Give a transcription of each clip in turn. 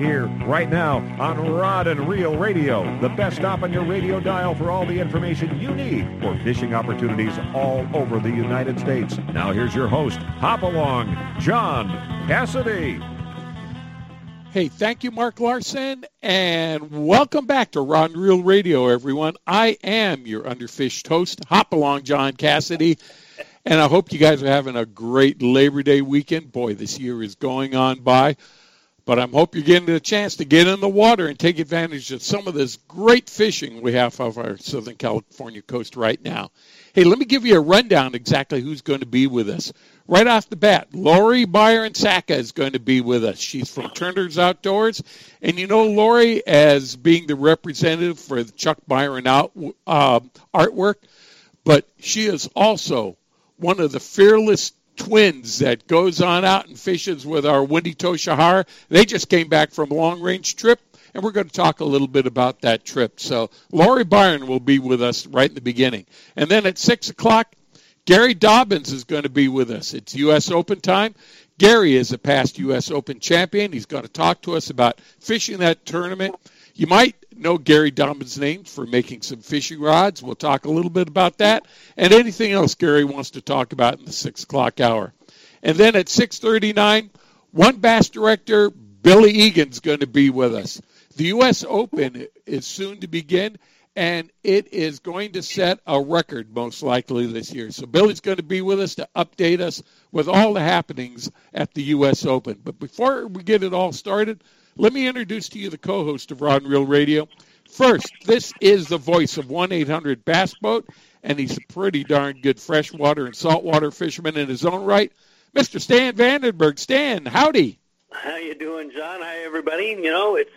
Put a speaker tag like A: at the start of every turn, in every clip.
A: here, right now, on Rod and Reel Radio, the best stop on your radio dial for all the information you need for fishing opportunities all over the United States. Now here's your host, Hop Along, John Cassidy.
B: Hey, thank you, Mark Larson, and welcome back to Rod and Reel Radio, everyone. I am your underfished host, Hop Along John Cassidy, and I hope you guys are having a great Labor Day weekend. Boy, this year is going on by, but I hope you're getting a chance to get in the water and take advantage of some of this great fishing we have off our Southern California coast right now. Hey, let me give you a rundown exactly who's going to be with us right off the bat, Lori Byron Saka is going to be with us. She's from Turner's Outdoors. And you know Lori as being the representative for the Chuck Byron out, uh, artwork, but she is also one of the fearless twins that goes on out and fishes with our Wendy Toshihara. They just came back from a long range trip. And we're going to talk a little bit about that trip. So, Lori Byron will be with us right in the beginning. And then at 6 o'clock, Gary Dobyns is going to be with us. It's U.S. Open time. Gary is a past U.S. Open champion. He's going to talk to us about fishing that tournament. You might know Gary Dobyns' name for making some fishing rods. We'll talk a little bit about that and anything else Gary wants to talk about in the six o'clock hour. And then at six thirty-nine, WON Bass director Billy Egan's going to be with us. The U.S. Open is soon to begin, and it is going to set a record most likely this year. So Billy's going to be with us to update us with all the happenings at the U.S. Open. But before we get it all started, let me introduce to you the co-host of Rod and Reel Radio. First, this is the voice of 1-800 Bass Boat, and he's a pretty darn good freshwater and saltwater fisherman in his own right, Mr. Stan Vandenberg. Stan, howdy.
C: How you doing, John? Hi, everybody. You know, it's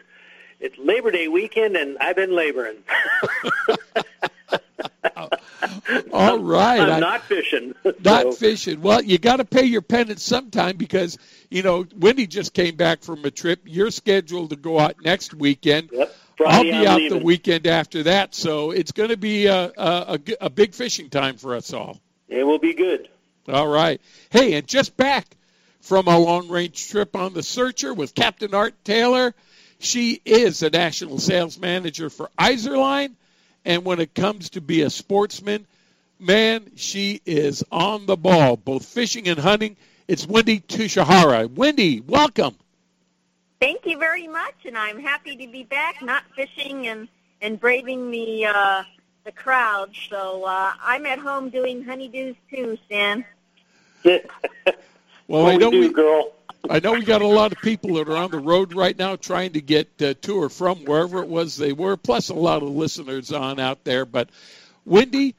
C: it's Labor Day weekend, and I've been laboring.
B: All right.
C: I'm, not fishing.
B: Not
C: so.
B: fishing. Well, you got to pay your penance sometime because you know Wendy just came back from a trip. You're scheduled to go out next weekend.
C: Yep.
B: I'll be
C: I'm
B: out
C: leaving.
B: the weekend after that, so it's going to be a, a, a, a big fishing time for us all.
C: It will be good.
B: All right. Hey, and just back from a long range trip on the Searcher with Captain Art Taylor. She is a national sales manager for Izorline. And when it comes to be a sportsman, man, she is on the ball, both fishing and hunting. It's Wendy Toshihara. Wendy, welcome.
D: Thank you very much, and I'm happy to be back, not fishing and, and braving the uh, the crowd. So uh, I'm at home doing honeydews too, Stan.
B: Well,
C: what
B: I know
C: we do,
B: we,
C: girl.
B: I know we got a lot of people that are on the road right now trying to get uh, to or from wherever it was they were, plus a lot of listeners on out there. But Wendy,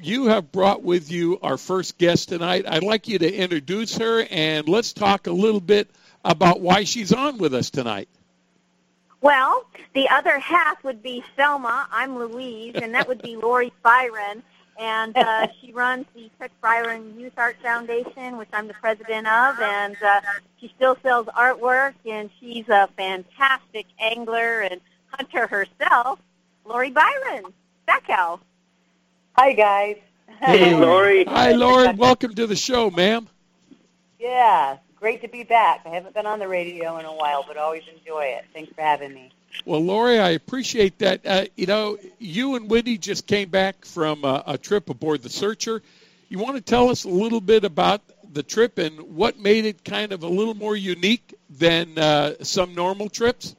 B: you have brought with you our first guest tonight. I'd like you to introduce her and let's talk a little bit about why she's on with us tonight.
D: Well, the other half would be Selma. I'm Louise, and that would be Lori Byron. And uh, she runs the Chuck Byron Youth Art Foundation, which I'm the president of. And uh, she still sells artwork, and she's a fantastic angler and hunter herself. Lori Byron, Sacco.
E: Hi, guys.
C: Hey, Lori.
B: Hi, Lori. Welcome to the show, ma'am.
E: Yeah, great to be back. I haven't been on the radio in a while, but always enjoy it. Thanks for having me.
B: Well, Lori, I appreciate that. Uh, you know, you and Wendy just came back from a, a trip aboard the Searcher. You want to tell us a little bit about the trip and what made it kind of a little more unique than uh, some normal trips?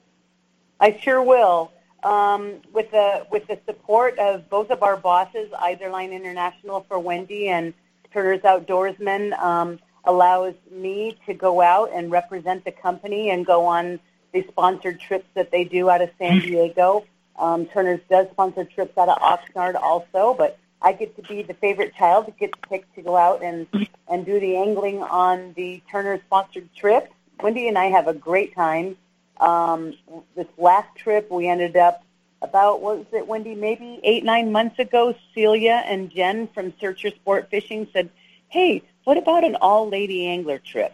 E: I sure will. Um, with the with the support of both of our bosses, Izorline International for Wendy and Turner's Outdoorsmen, um, allows me to go out and represent the company and go on the sponsored trips that they do out of San Diego. Um, Turner's does sponsor trips out of Oxnard also, but I get to be the favorite child that gets picked to go out and and do the angling on the Turner sponsored trip. Wendy and I have a great time. Um, this last trip, we ended up about what was it, Wendy? Maybe eight nine months ago. Celia and Jen from Searcher Sport Fishing said, "Hey, what about an all lady angler trip?"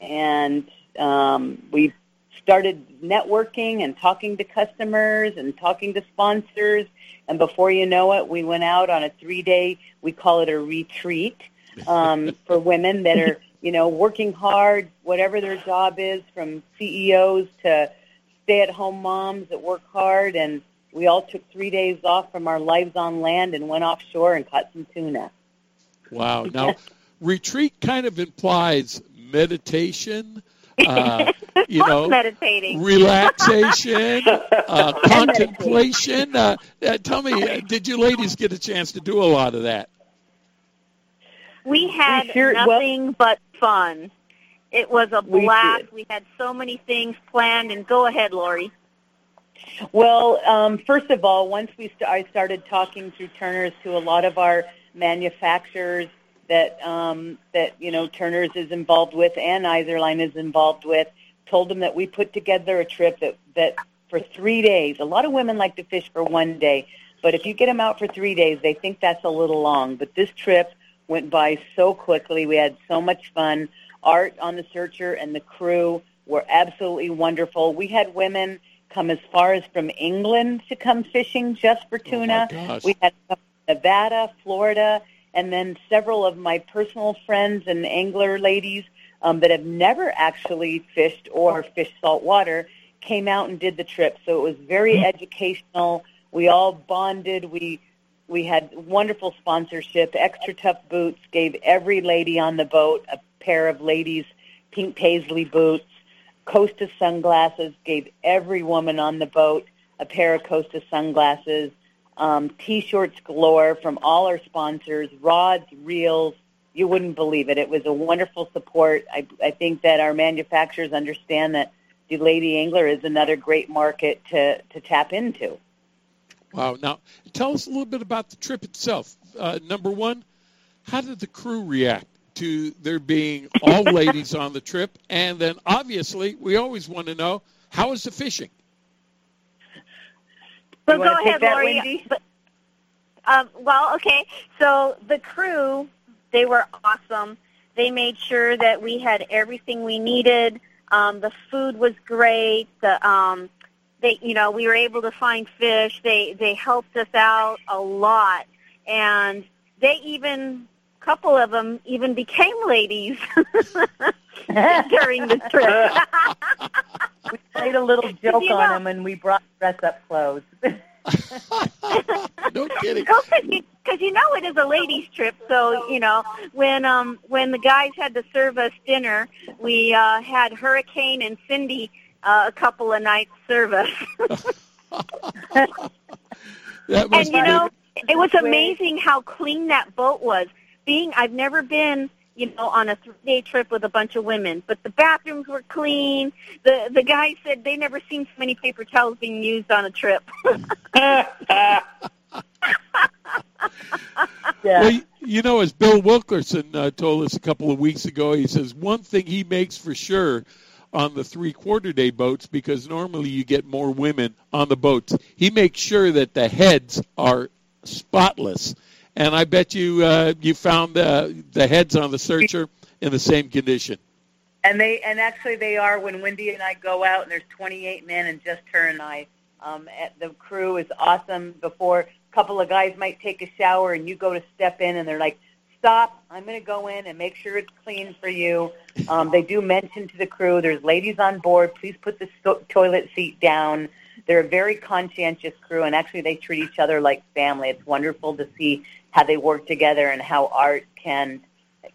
E: And um, we started networking and talking to customers and talking to sponsors. And before you know it, we went out on a three day, we call it a retreat um, for women that are, you know, working hard, whatever their job is, from CEOs to stay at home moms that work hard. And we all took three days off from our lives on land and went offshore and caught some tuna.
B: Wow. Now, retreat kind of implies meditation uh, you know,
D: meditating,
B: relaxation, uh, contemplation. Uh, uh, tell me, uh, did you ladies get a chance to do a lot of that?
D: We had sure, nothing well, but fun. It was a blast. We, we, had so many things planned. And go ahead, Lori.
E: Well, um, first of all, once we st- I started talking through Turner's to a lot of our manufacturers that um, that you know Turner's is involved with and Izorline is involved with. Told them that we put together a trip that that for three days. A lot of women like to fish for one day, but if you get them out for three days, they think that's a little long. But this trip went by so quickly. We had so much fun. Art on the Searcher and the crew were absolutely wonderful. We had women come as far as from England to come fishing just for oh, tuna.
B: Oh
E: we had Nevada, Florida, and then several of my personal friends and angler ladies um, that have never actually fished or fished salt water came out and did the trip. So it was very mm-hmm. educational. We all bonded. We we had wonderful sponsorship. Extra Tough Boots gave every lady on the boat a pair of ladies' pink paisley boots. Costa sunglasses gave every woman on the boat a pair of Costa sunglasses um, T-shirts galore from all our sponsors, rods, reels. You wouldn't believe it. It was a wonderful support. I, I think that our manufacturers understand that the Lady Angler is another great market to, to tap into.
B: Wow. Now, tell us a little bit about the trip itself. Uh, number one, how did the crew react to there being all ladies on the trip? And then, obviously, we always want to know how is the fishing?
D: Well, go ahead, Lori. But, um, well, okay. So the crew, they were awesome. They made sure that we had everything we needed. Um, the food was great. The um, they, you know, we were able to find fish. They they helped us out a lot, and they even couple of them even became ladies during the trip.
E: we played a little joke you know, on them, and we brought dress-up clothes.
B: no kidding.
D: Because you know it is a ladies' trip, so you know when um when the guys had to serve us dinner, we uh, had Hurricane and Cindy uh, a couple of nights serve us. and you know, it was amazing how clean that boat was. Being, I've never been you know, on a three-day trip with a bunch of women. But the bathrooms were clean. The the guy said they never seen so many paper towels being used on a trip.
B: yeah. Well, you know, as Bill Wilkerson uh, told us a couple of weeks ago, he says one thing he makes for sure on the three quarter day boats because normally you get more women on the boats. He makes sure that the heads are spotless and I bet you uh, you found the the heads on the searcher in the same condition.
E: And they and actually they are when Wendy and I go out and there's 28 men and just her and I. Um, the crew is awesome. Before a couple of guys might take a shower and you go to step in and they're like, "Stop! I'm going to go in and make sure it's clean for you." Um, they do mention to the crew, "There's ladies on board. Please put the so- toilet seat down." They're a very conscientious crew, and actually they treat each other like family. It's wonderful to see how they work together and how art can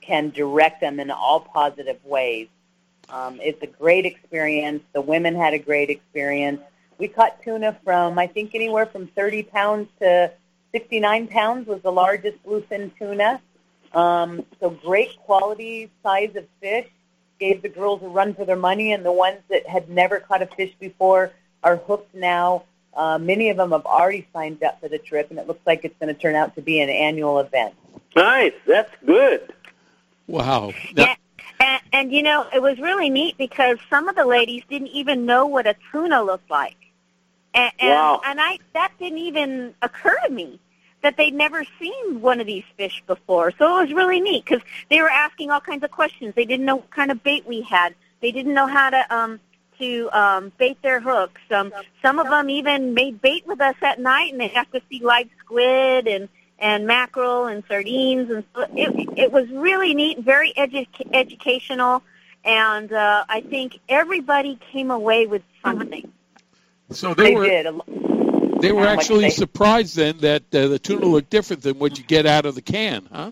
E: can direct them in all positive ways. Um, it's a great experience. The women had a great experience. We caught tuna from, I think, anywhere from 30 pounds to 69 pounds was the largest bluefin tuna. Um, so great quality size of fish. Gave the girls a run for their money, and the ones that had never caught a fish before are hooked now. Uh, many of them have already signed up for the trip, and it looks like it's going to turn out to be an annual event.
C: Nice. That's good.
B: Wow. Now,
D: Yeah, and, and you know, it was really neat because some of the ladies didn't even know what a tuna looked like, and and,
C: Wow.
D: and I that didn't even occur to me that they'd never seen one of these fish before. So it was really neat because they were asking all kinds of questions. They didn't know what kind of bait we had. They didn't know how to um to um bait their hooks. Um some of them even made bait with us at night and they got to see live squid and and mackerel and sardines and so it it was really neat, very edu- educational and uh I think everybody came away with something.
B: so they,
E: They
B: were
E: did.
B: They were actually
E: they-
B: surprised then that uh, the tuna looked different than what you get out of the can, huh?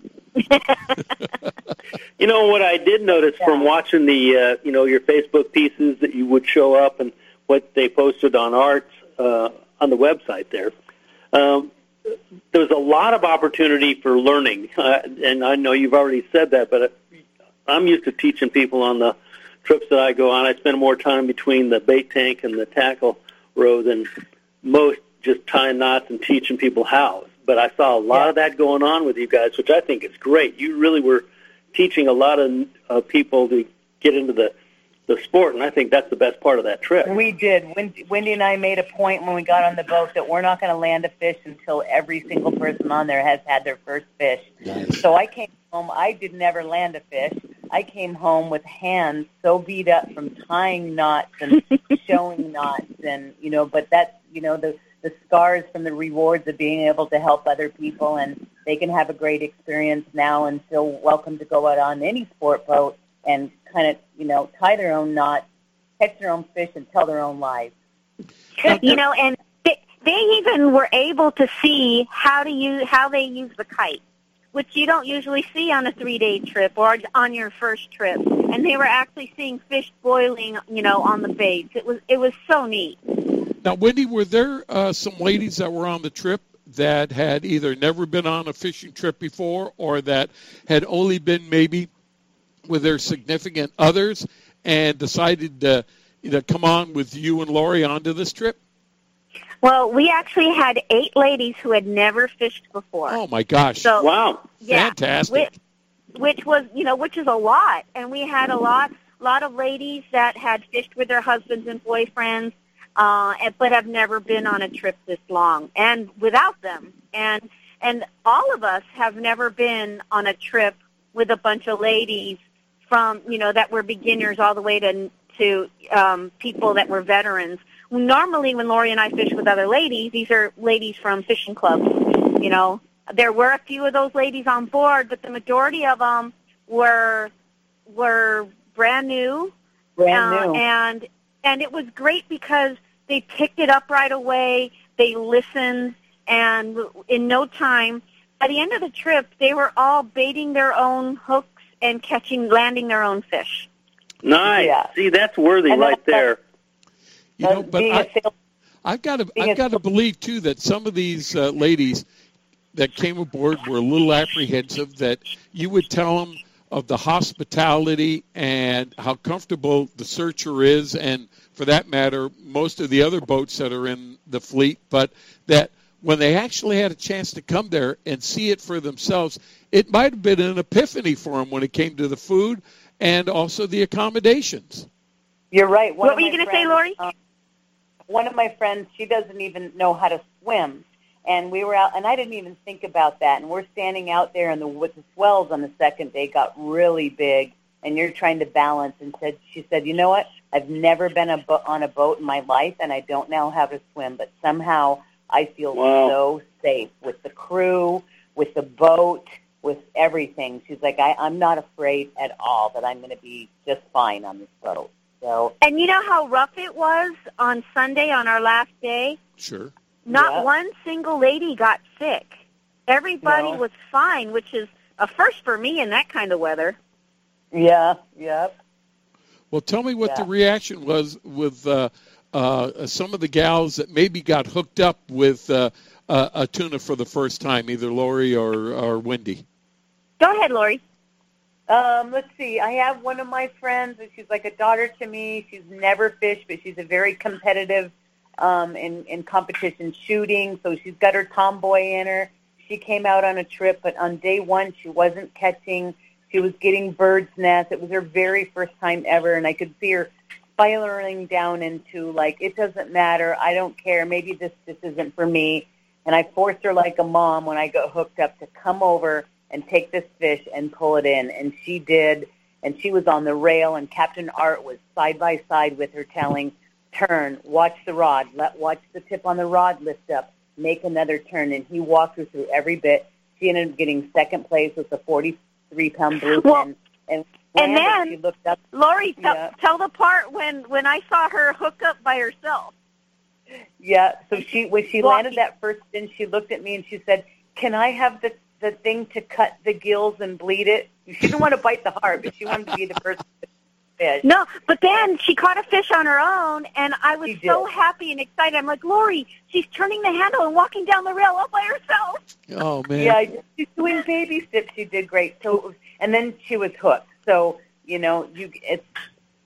C: You know what I did notice from watching the uh, you know your Facebook pieces that you would show up and what they posted on Arts uh, on the website there. Um, there's a lot of opportunity for learning, uh, and I know you've already said that, but I'm used to teaching people on the trips that I go on. I spend more time between the bait tank and the tackle row than most just tying knots and teaching people how. But I saw a lot
E: Yeah.
C: of that going on with you guys, which I think is great. You really were teaching a lot of uh, people to get into the the sport, and I think that's the best part of that trip.
E: We did. Wendy, Wendy and I made a point when we got on the boat that we're not going to land a fish until every single person on there has had their first fish. So I came home. I did never land a fish. I came home with hands so beat up from tying knots and showing knots, and you know. But that's you know the the scars from the rewards of being able to help other people, and they can have a great experience now and feel welcome to go out on any sport boat and kind of you know tie their own knot, catch their own fish, and tell their own lives.
D: you know, and they, they even were able to see how to use how they use the kite, which you don't usually see on a three-day trip or on your first trip. And they were actually seeing fish boiling, you know, on the baits. It was it was so neat.
B: Now, Wendy, were there uh, some ladies that were on the trip that had either never been on a fishing trip before or that had only been maybe with their significant others and decided to you know, come on with you and Lori onto this trip?
D: Well, we actually had eight ladies who had never fished before.
B: Oh, my gosh.
D: So
C: Wow.
D: yeah,
B: Fantastic.
D: Which, which was, you know, which is a lot. And we had a lot, lot of ladies that had fished with their husbands and boyfriends, uh, but have never been on a trip this long, and without them. And and all of us have never been on a trip with a bunch of ladies from, you know, that were beginners all the way to to um, people that were veterans. Normally, when Lori and I fish with other ladies, these are ladies from fishing clubs, you know, there were a few of those ladies on board, but the majority of them were were brand new,
E: Brand
D: uh,
E: new.
D: and and it was great because they picked it up right away. They listened, and in no time, by the end of the trip, they were all baiting their own hooks and catching, landing their own fish.
C: Nice.
E: Yeah.
C: See, that's worthy
E: And
C: right
E: that's-
C: there.
B: you know, but
E: being
B: I,
E: a sail-
B: I've got to I've got to believe too that some of these uh, ladies that came aboard were a little apprehensive that you would tell them of the hospitality and how comfortable the searcher is and for that matter most of the other boats that are in the fleet but that when they actually had a chance to come there and see it for themselves it might have been an epiphany for them when it came to the food and also the accommodations
E: You're right. One
D: What were you gonna say, Lori?
E: um, one of my friends, she doesn't even know how to swim, and we were out, and I didn't even think about that. And we're standing out there, and the with the swells on the second day got really big, and you're trying to balance. And said, she said, you know what? I've never been a bo- on a boat in my life, and I don't know how to swim, but somehow I feel
C: Wow.
E: so safe with the crew, with the boat. With everything, she's like, I, I'm not afraid at all that I'm going to be just fine on this boat. So
D: And you know how rough it was on Sunday on our last day?
B: sure
D: Not
E: Yeah.
D: one single lady got sick. Everybody
E: No.
D: was fine, which is a first for me in that kind of weather.
E: Yeah, yep.
B: Well, tell me what
E: Yeah.
B: the reaction was with uh, uh, some of the gals that maybe got hooked up with uh, uh, a tuna for the first time, either Lori or, or Wendy.
D: Go ahead, Lori.
E: Um, let's see. I have one of my friends, and she's like a daughter to me. She's never fished, but she's a very competitive um, in in competition shooting. So she's got her tomboy in her. She came out on a trip, but on day one she wasn't catching. She was getting bird's nest. It was her very first time ever, and I could see her spiraling down into like it doesn't matter. I don't care. Maybe this this isn't for me. And I forced her like a mom when I got hooked up to come over and take this fish and pull it in. And she did. And she was on the rail, and Captain Art was side by side with her, telling, "Turn, watch the rod, let watch the tip on the rod lift up, make another turn." And he walked her through every bit. She ended up getting second place with a 43-pound bluefin.
D: Well,
E: and
D: and then-
E: she looked up.
D: Lori, tell,
E: Yeah.
D: tell the part when when I saw her hook up by herself.
E: Yeah. So she when she
D: Walking.
E: landed that first spin, she looked at me and she said, "Can I have the the thing to cut the gills and bleed it?" She didn't want to bite the heart, but she wanted to be the first fish.
D: No, but then she caught a fish on her own, and I was so happy and excited. I'm like, Lori, she's turning the handle and walking down the rail all by herself.
B: Oh man!
E: Yeah, I- she's doing baby steps. She did great. So, it was- and then she was hooked. So, you know, you it's,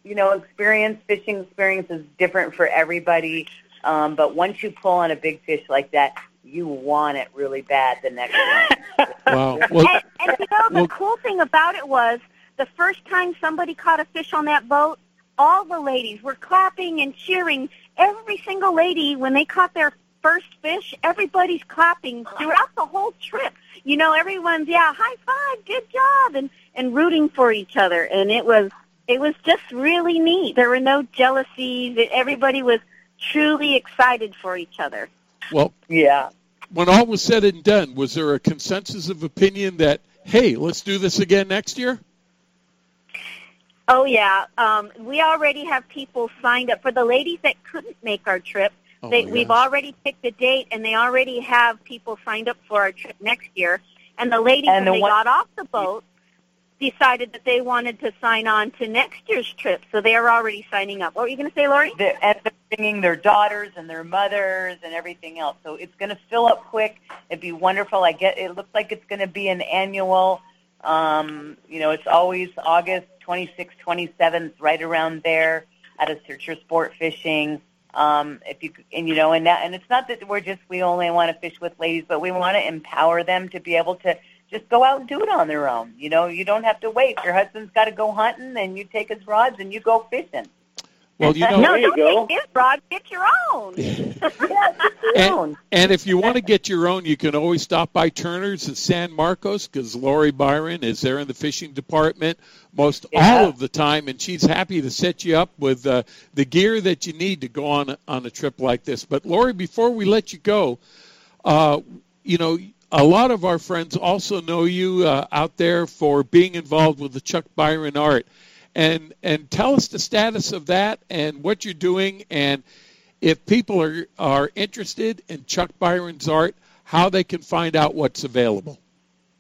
E: you know, experience fishing experience is different for everybody. Um, but once you pull on a big fish like that, you want it really bad the next time.
B: Wow. Well,
D: and, and you know, the
B: well-
D: cool thing about it was the first time somebody caught a fish on that boat, all the ladies were clapping and cheering. Every single lady, when they caught their first fish, everybody's clapping throughout the whole trip. You know, everyone's yeah, high five, good job, and and rooting for each other. And it was it was just really neat. There were no jealousies. Everybody was truly excited for each other.
B: well,
E: yeah.
B: when all was said and done, was there a consensus of opinion that hey, let's do this again next year?
D: Oh yeah, um, we already have people signed up for the ladies that couldn't make our trip.
B: Oh,
D: they, we've already picked a date, and they already have people signed up for our trip next year. And the ladies,
E: And
D: when
E: the
D: they
E: one-
D: got off the boat, decided that they wanted to sign on to next year's trip, so they are already signing up. What were you going to say, Lori?
E: They're, and they're bringing their daughters and their mothers and everything else. So it's going to fill up quick. It'd be wonderful. I get. It looks like it's going to be an annual. Um, you know, it's always August 26th, 27th, right around there at a Searcher Sport Fishing. Um, if you and you know, and that, and it's not that we're just we only want to fish with ladies, but we want to empower them to be able to just go out and do it on their own. You know, you don't have to wait. Your husband's got to go hunting, and you take his rods and you go fishing.
B: Well, you know,
D: no,
C: there you
D: don't
C: go.
D: take his rod. Get your own.
E: Yeah, just your
B: And-
E: own.
B: And if you want to get your own, you can always stop by Turner's in San Marcos because Lori Byron is there in the fishing department most
E: Yeah.
B: all of the time, and she's happy to set you up with uh, the gear that you need to go on a, on a trip like this. But Lori, before we let you go, uh, you know, a lot of our friends also know you uh, out there for being involved with the Chuck Byron art, and and tell us the status of that and what you're doing and if people are, are interested in Chuck Byron's art, how they can find out what's available.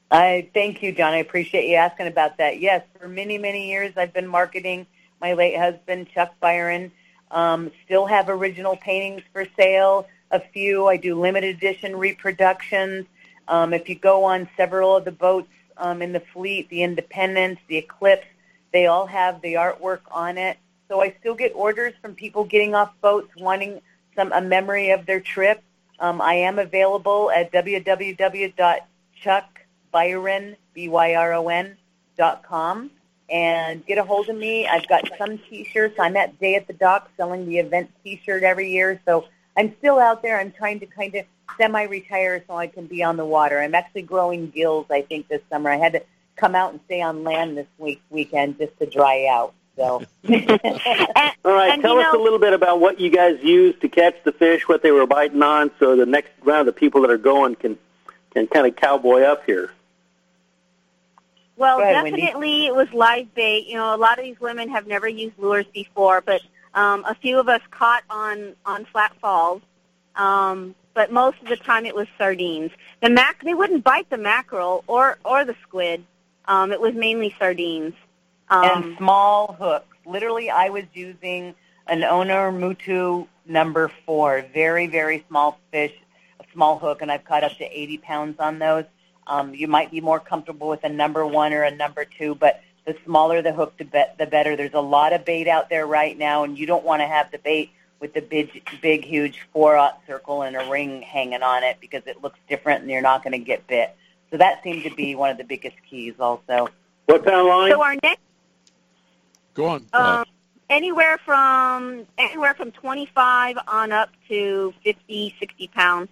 E: I thank you, John. I appreciate you asking about that. Yes, for many, many years I've been marketing my late husband, Chuck Byron. Um, still have original paintings for sale. A few. I do limited edition reproductions. Um, if you go on several of the boats um, in the fleet, the Independence, the Eclipse, they all have the artwork on it. So I still get orders from people getting off boats wanting some a memory of their trip. Um, I am available at www.chuckbyron, B-Y-R-O-N, dot com, and get a hold of me. I've got some T-shirts. I'm at Day at the Dock selling the event T-shirt every year, so I'm still out there. I'm trying to kind of semi-retire so I can be on the water. I'm actually growing gills, I think, this summer. I had to come out and stay on land this week weekend just to dry out. So
D: And,
C: All right, tell us
D: know,
C: a little bit about what you guys used to catch the fish, what they were biting on, so the next round of people that are going can can kind of cowboy up here.
D: Well,
E: Go ahead, Wendy.
D: definitely it was live bait. You know, a lot of these women have never used lures before, but um, a few of us caught on on flat falls. Um, but most of the time it was sardines. The mac they wouldn't bite the mackerel or or the squid. Um, it was mainly sardines.
E: and
D: Um,
E: small hooks. Literally, I was using an Owner Mutu number four, very, very small fish, a small hook, and I've caught up to 80 pounds on those. Um, you might be more comfortable with a number one or a number two, but the smaller the hook, the, be- the better. There's a lot of bait out there right now, and you don't want to have the bait with the big, big, huge four-aught circle and a ring hanging on it because it looks different and you're not going to get bit. So that seemed to be one of the biggest keys also.
C: What pound line?
D: So our next,
B: Go on.
D: um, anywhere from anywhere from 25 on up to 50, 60 pounds.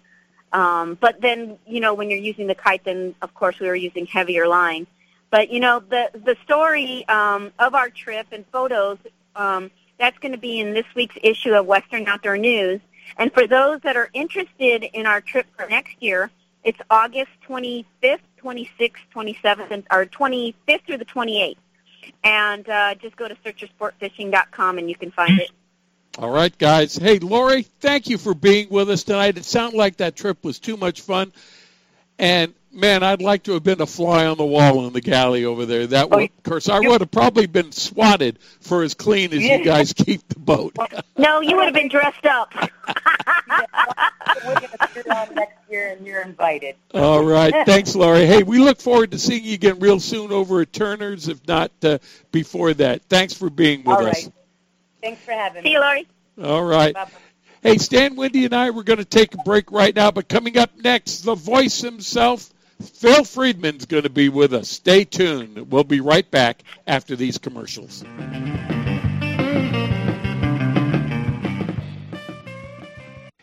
D: Um, but then, you know, when you're using the kite, then of course we were using heavier line. But you know, the the story um, of our trip and photos um, that's going to be in this week's issue of Western Outdoor News. And for those that are interested in our trip for next year, it's August 25th, 26th, 27th, or 25th through the 28th. And uh, just go to searchersportfishing.com and you can find it.
B: All right, guys. Hey, Lori, thank you for being with us tonight. It sounded like that trip was too much fun. And man, I'd like to have been a fly on the wall in the galley over there. That would, of course, I would have probably been swatted for as clean as you guys keep the boat.
D: No, you would have been dressed up.
E: We're going to sit on next year, and you're invited.
B: All right, thanks, Lori. Hey, we look forward to seeing you again real soon over at Turner's, if not uh, before that. Thanks for being with
E: All
B: us.
E: right. Thanks for having me.
D: See you, Lori.
B: All right.
E: Bye-bye.
B: Hey, Stan, Wendy, and I, we're going to take a break right now, but coming up next, the voice himself, Phil Friedman's going to be with us. Stay tuned. We'll be right back after these commercials.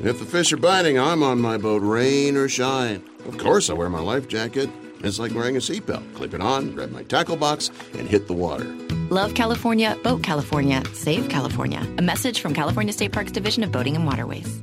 F: If the fish are biting, I'm on my boat, rain or shine. Of course, I wear my life jacket. It's like wearing a seatbelt. Clip it on, grab my tackle box, and hit the water.
G: Love California, Boat California, Save California. A message from California State Parks Division of Boating and Waterways.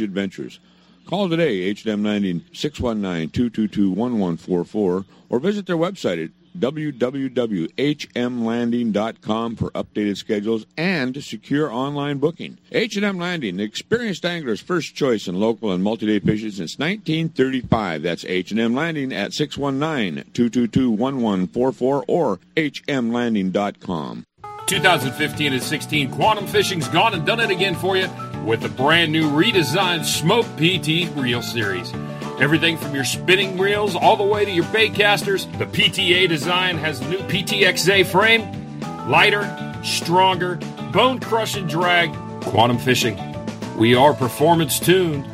H: adventures. Call today, H&M Landing 619-222-1144, or visit their website at www.hmlanding.com for updated schedules and secure online booking. H&M Landing, the experienced angler's first choice in local and multi-day fishing since 1935. That's H&M Landing at 619-222-1144 or hmlanding.com.
I: 2015 and 16 Quantum Fishing's gone and done it again for you with the brand new redesigned Smoke PT Reel Series. Everything from your spinning reels all the way to your bait casters, the PTA design has the new PTXA frame, lighter, stronger, bone crushing drag, quantum fishing. We are performance tuned.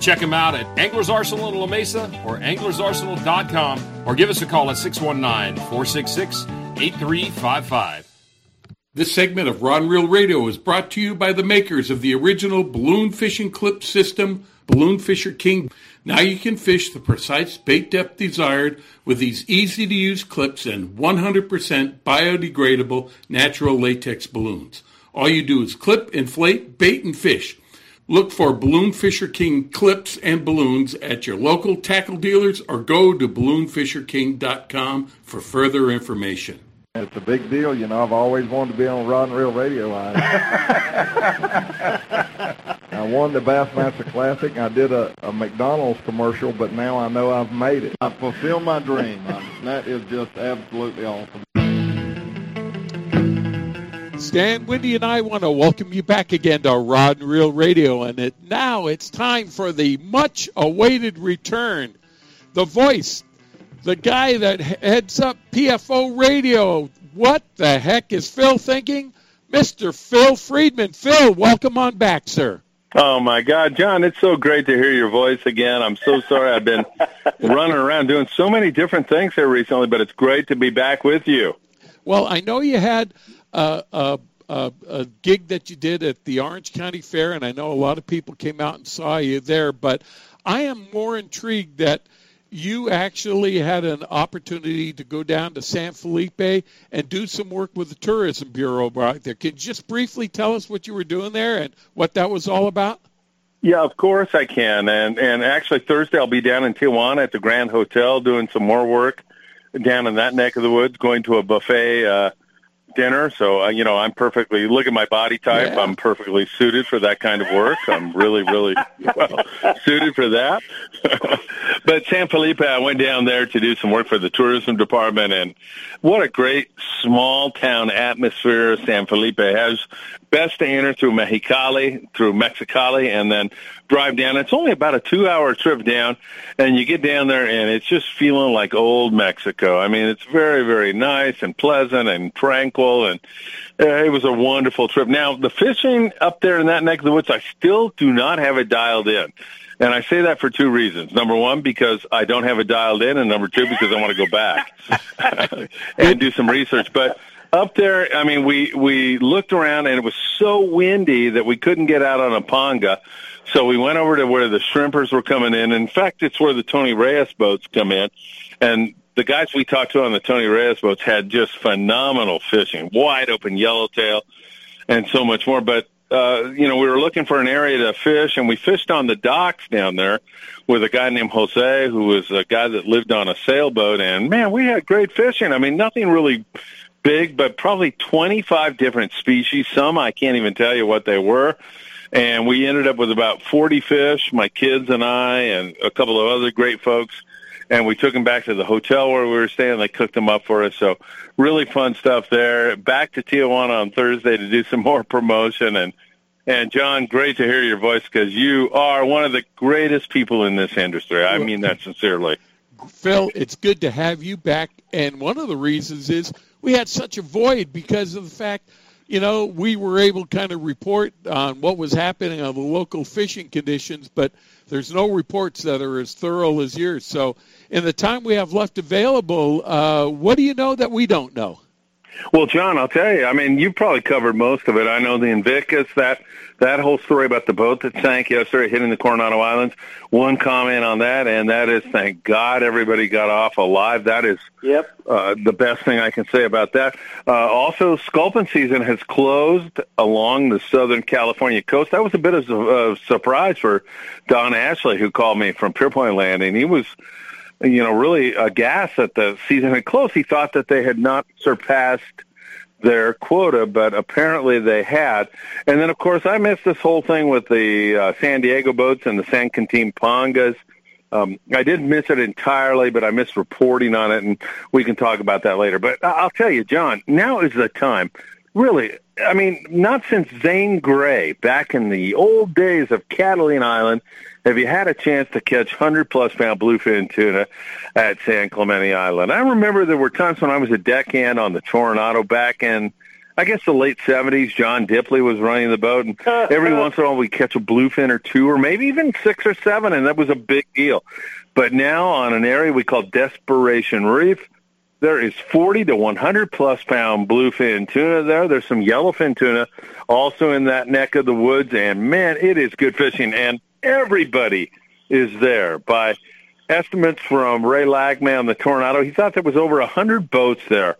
I: Check them out at Anglers Arsenal in La Mesa or anglersarsenal.com or give us a call at 619 466 8355.
B: This segment of Ron Real Radio is brought to you by the makers of the original balloon fishing clip system, Balloon Fisher King. Now you can fish the precise bait depth desired with these easy to use clips and 100% biodegradable natural latex balloons. All you do is clip, inflate, bait, and fish. Look for Balloon Fisher King clips and balloons at your local tackle dealers or go to balloonfisherking.com for further information.
J: It's a big deal, you know. I've always wanted to be on Rod and Reel Radio. I, I won the Bassmaster Classic. I did a, a McDonald's commercial, but now I know I've made it. I fulfilled my dream. I, that is just absolutely awesome.
B: Stan, Wendy, and I want to welcome you back again to Rod and Reel Radio. And it, now it's time for the much awaited return. The voice, the guy that heads up PFO Radio. What the heck is Phil thinking? Mr. Phil Friedman. Phil, welcome on back, sir.
K: Oh my God, John! It's so great to hear your voice again. I'm so sorry I've been running around doing so many different things here recently, but it's great to be back with you.
B: Well, I know you had uh, a, a, a gig that you did at the Orange County Fair, and I know a lot of people came out and saw you there. But I am more intrigued that you actually had an opportunity to go down to San Felipe and do some work with the Tourism Bureau right there. Can you just briefly tell us what you were doing there and what that was all about?
K: Yeah, of course I can. And and actually Thursday I'll be down in Tijuana at the Grand Hotel doing some more work down in that neck of the woods, going to a buffet uh dinner. So, uh, you know, I'm perfectly, look at my body type. Yeah. I'm perfectly suited for that kind of work. I'm really, really well suited for that. but San Felipe, I went down there to do some work for the tourism department and what a great small town atmosphere San Felipe has. Best to enter through Mexicali, through Mexicali, and then drive down. It's only about a two-hour trip down, and you get down there, and it's just feeling like old Mexico. I mean, it's very, very nice and pleasant and tranquil, and uh, it was a wonderful trip. Now, the fishing up there in that neck of the woods, I still do not have it dialed in. And I say that for two reasons. Number one, because I don't have it dialed in, and number two, because I want to go back and do some research. But up there, I mean, we we looked around, and it was so windy that we couldn't get out on a panga. So we went over to where the shrimpers were coming in. In fact, it's where the Tony Reyes boats come in. And the guys we talked to on the Tony Reyes boats had just phenomenal fishing, wide open yellowtail, and so much more. But uh, you know, we were looking for an area to fish, and we fished on the docks down there with a guy named Jose, who was a guy that lived on a sailboat. And man, we had great fishing. I mean, nothing really big, but probably 25 different species. Some I can't even tell you what they were and we ended up with about 40 fish, my kids and I, and a couple of other great folks. And we took them back to the hotel where we were staying. They cooked them up for us. So really fun stuff there. Back to Tijuana on Thursday to do some more promotion. And, and John, great to hear your voice because you are one of the greatest people in this industry. I mean that sincerely.
B: Phil, it's good to have you back. And one of the reasons is we had such a void because of the fact – you know, we were able to kind of report on what was happening on the local fishing conditions, but there's no reports that are as thorough as yours. So, in the time we have left available, uh, what do you know that we don't know?
K: Well, John, I'll tell you. I mean, you probably covered most of it. I know the Invictus that that whole story about the boat that sank yesterday hitting the Coronado Islands. One comment on that, and that is, thank God everybody got off alive. That is
C: yep.
K: uh, the best thing I can say about that. Uh, also, sculpin season has closed along the Southern California coast. That was a bit of a surprise for Don Ashley, who called me from Pierpoint Landing. He was you know, really aghast that the season had closed. He thought that they had not surpassed their quota, but apparently they had. And then, of course, I missed this whole thing with the uh, San Diego boats and the San Quintin Pangas. Um, I didn't miss it entirely, but I missed reporting on it, and we can talk about that later. But I'll tell you, John, now is the time. Really, I mean, not since Zane Grey back in the old days of Catalina Island have you had a chance to catch 100 plus pound bluefin tuna at San Clemente Island? I remember there were times when I was a deckhand on the Toronado back in, I guess, the late 70s. John Dipley was running the boat, and every once in a while we'd catch a bluefin or two, or maybe even six or seven, and that was a big deal. But now on an area we call Desperation Reef, There is 40 to 100 plus pound bluefin tuna there. There's some yellowfin tuna also in that neck of the woods, and man, it is good fishing, and everybody is there. By estimates from Ray Lagman on the Toronado, he thought there was over 100 boats there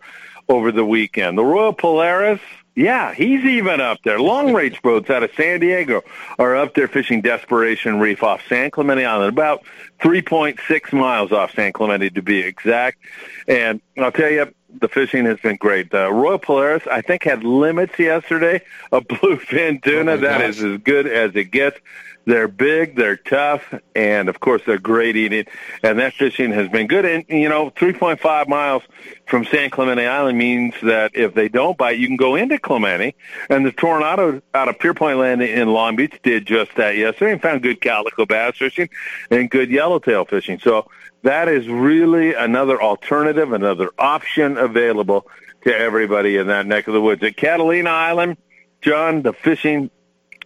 K: over the weekend. The Royal Polaris, yeah, he's even up there. Long range boats out of San Diego are up there fishing Desperation Reef off San Clemente Island, about 3.6 miles off San Clemente to be exact. And I'll tell you, the fishing has been great. The Royal Polaris, I think, had limits yesterday of bluefin tuna.
B: Oh
K: that
B: gosh.
K: is as good as it gets. They're big, they're tough, and of course they're great eating. And that fishing has been good. And you know, 3.5 miles from San Clemente Island means that if they don't bite, you can go into Clemente. And the Tornado out of Pierpoint Landing in Long Beach did just that yesterday and found good calico bass fishing and good yellowtail fishing. So that is really another alternative, another option available to everybody in that neck of the woods. At Catalina Island, John, the fishing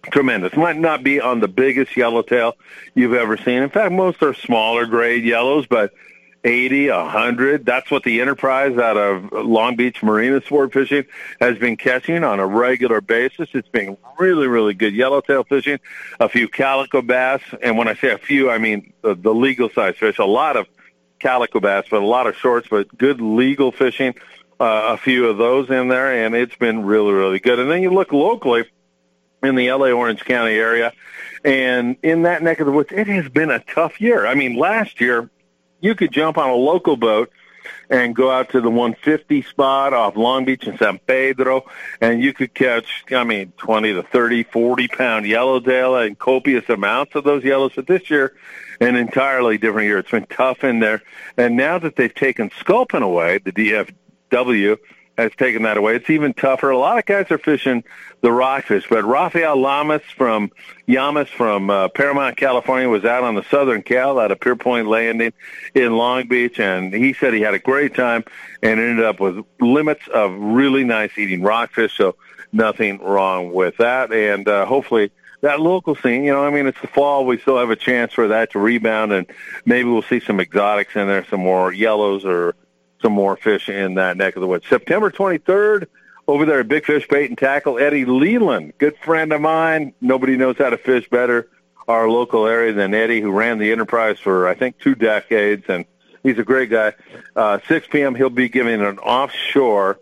K: tremendous. Might not be on the biggest yellowtail you've ever seen. In fact, most are smaller grade yellows, but 80, 100, that's what the Enterprise out of Long Beach Marina Sport Fishing has been catching on a regular basis. It's been really, really good yellowtail fishing, a few calico bass, and when I say a few, I mean the, the legal size fish, a lot of calico bass, but a lot of shorts, but good legal fishing, uh, a few of those in there, and it's been really, really good. And then you look locally, in the LA Orange County area. And in that neck of the woods, it has been a tough year. I mean, last year, you could jump on a local boat and go out to the 150 spot off Long Beach and San Pedro, and you could catch, I mean, 20 to 30, 40 pound yellowtail and copious amounts of those yellows. But this year, an entirely different year. It's been tough in there. And now that they've taken sculpin away, the DFW has taken that away. It's even tougher. A lot of guys are fishing the rockfish, but Rafael Lamas from Yamas from uh, Paramount, California, was out on the Southern Cal at a Pierpoint Landing in Long Beach, and he said he had a great time and ended up with limits of really nice eating rockfish. So nothing wrong with that, and uh, hopefully that local scene, you know, I mean, it's the fall. We still have a chance for that to rebound, and maybe we'll see some exotics in there, some more yellows or some more fish in that neck of the woods. September 23rd, over there at Big Fish Bait and Tackle, Eddie Leland, good friend of mine. Nobody knows how to fish better our local area than Eddie, who ran the enterprise for, I think, two decades, and he's a great guy. Uh, 6 p.m., he'll be giving an offshore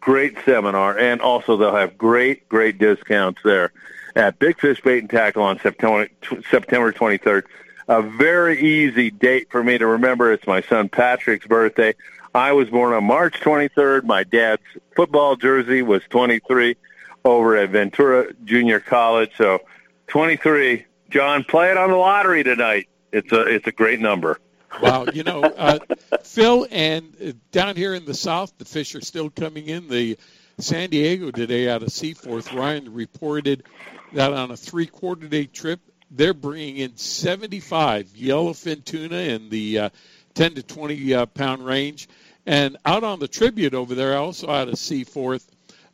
K: great seminar, and also they'll have great, great discounts there at Big Fish Bait and Tackle on September, t- September 23rd. A very easy date for me to remember. It's my son Patrick's birthday. I was born on March 23rd. My dad's football jersey was 23 over at Ventura Junior College. So 23. John, play it on the lottery tonight. It's a it's a great number.
B: Wow, you know, uh, Phil, and uh, down here in the south, the fish are still coming in. The San Diego today out of Seaforth, Ryan reported that on a three-quarter day trip, they're bringing in 75 yellowfin tuna and the uh, 10 to 20 uh, pound range. And out on the Tribute over there, I also out of Seaforth,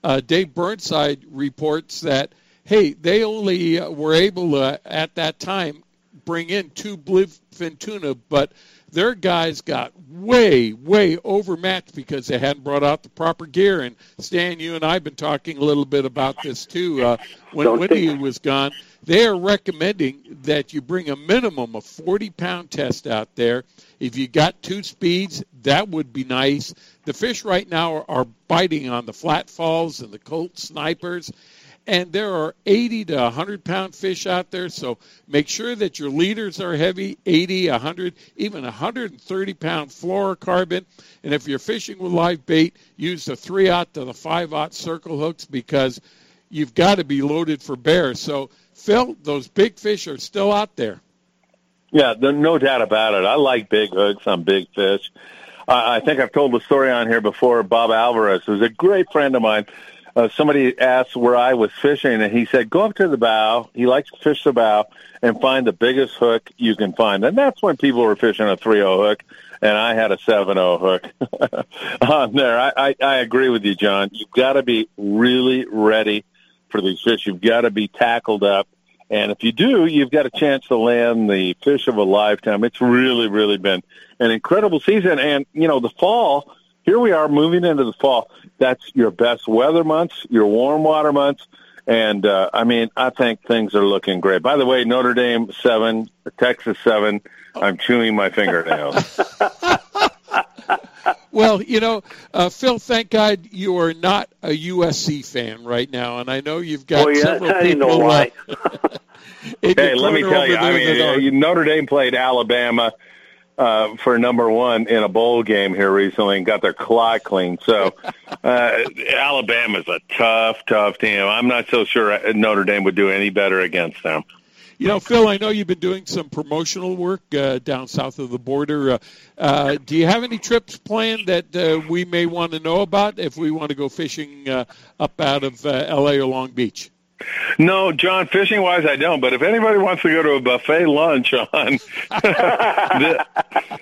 B: uh, Dave Burnside reports that, hey, they only uh, were able to, at that time, bring in two bluefin tuna, but their guys got way, way overmatched because they hadn't brought out the proper gear. And Stan, you and I have been talking a little bit about this too. Uh, when Wendy was gone, they are recommending that you bring a minimum of 40 pound test out there. If you got two speeds, that would be nice. The fish right now are, are biting on the flat falls and the Colt snipers. And there are 80 to 100 pound fish out there so make sure that your leaders are heavy 80 100 even 130 pound fluorocarbon. And if you're fishing with live bait use the 3 aught to the 5 aught circle hooks because you've got to be loaded for bears so phil those big fish are still out there
K: Yeah, no doubt about it. I like big hooks on big fish. I I think I've told the story on here before. Bob Alvarez, who's a great friend of mine, uh, somebody asked where I was fishing, and he said, "Go up to the bow." He likes to fish the bow and find the biggest hook you can find, and that's when people were fishing a three zero hook, and I had a seven zero hook on there. I, I, I agree with you, John. You've got to be really ready for these fish. You've got to be tackled up. And if you do, you've got a chance to land the fish of a lifetime. It's really, really been an incredible season. And, you know, the fall here we are moving into the fall. That's your best weather months, your warm water months. And uh, I mean, I think things are looking great. By the way, Notre Dame seven, Texas seven. I'm chewing my fingernails.
B: well, you know, uh, Phil, thank God you are not a USC fan right now, and I know you've got
C: oh, yeah,
B: several
C: I
B: people.
C: know why.
B: Uh,
K: hey, let me tell you, I mean, uh, Notre Dame played Alabama uh, for number one in a bowl game here recently and got their clock clean. So uh, Alabama's a tough, tough team. I'm not so sure Notre Dame would do any better against them.
B: You know, Phil, I know you've been doing some promotional work uh, down south of the border. Uh, uh, do you have any trips planned that uh, we may want to know about if we want to go fishing uh, up out of L.A. or Long Beach?
K: No, John, fishing wise, I don't. But if anybody wants to go to a buffet lunch on, the,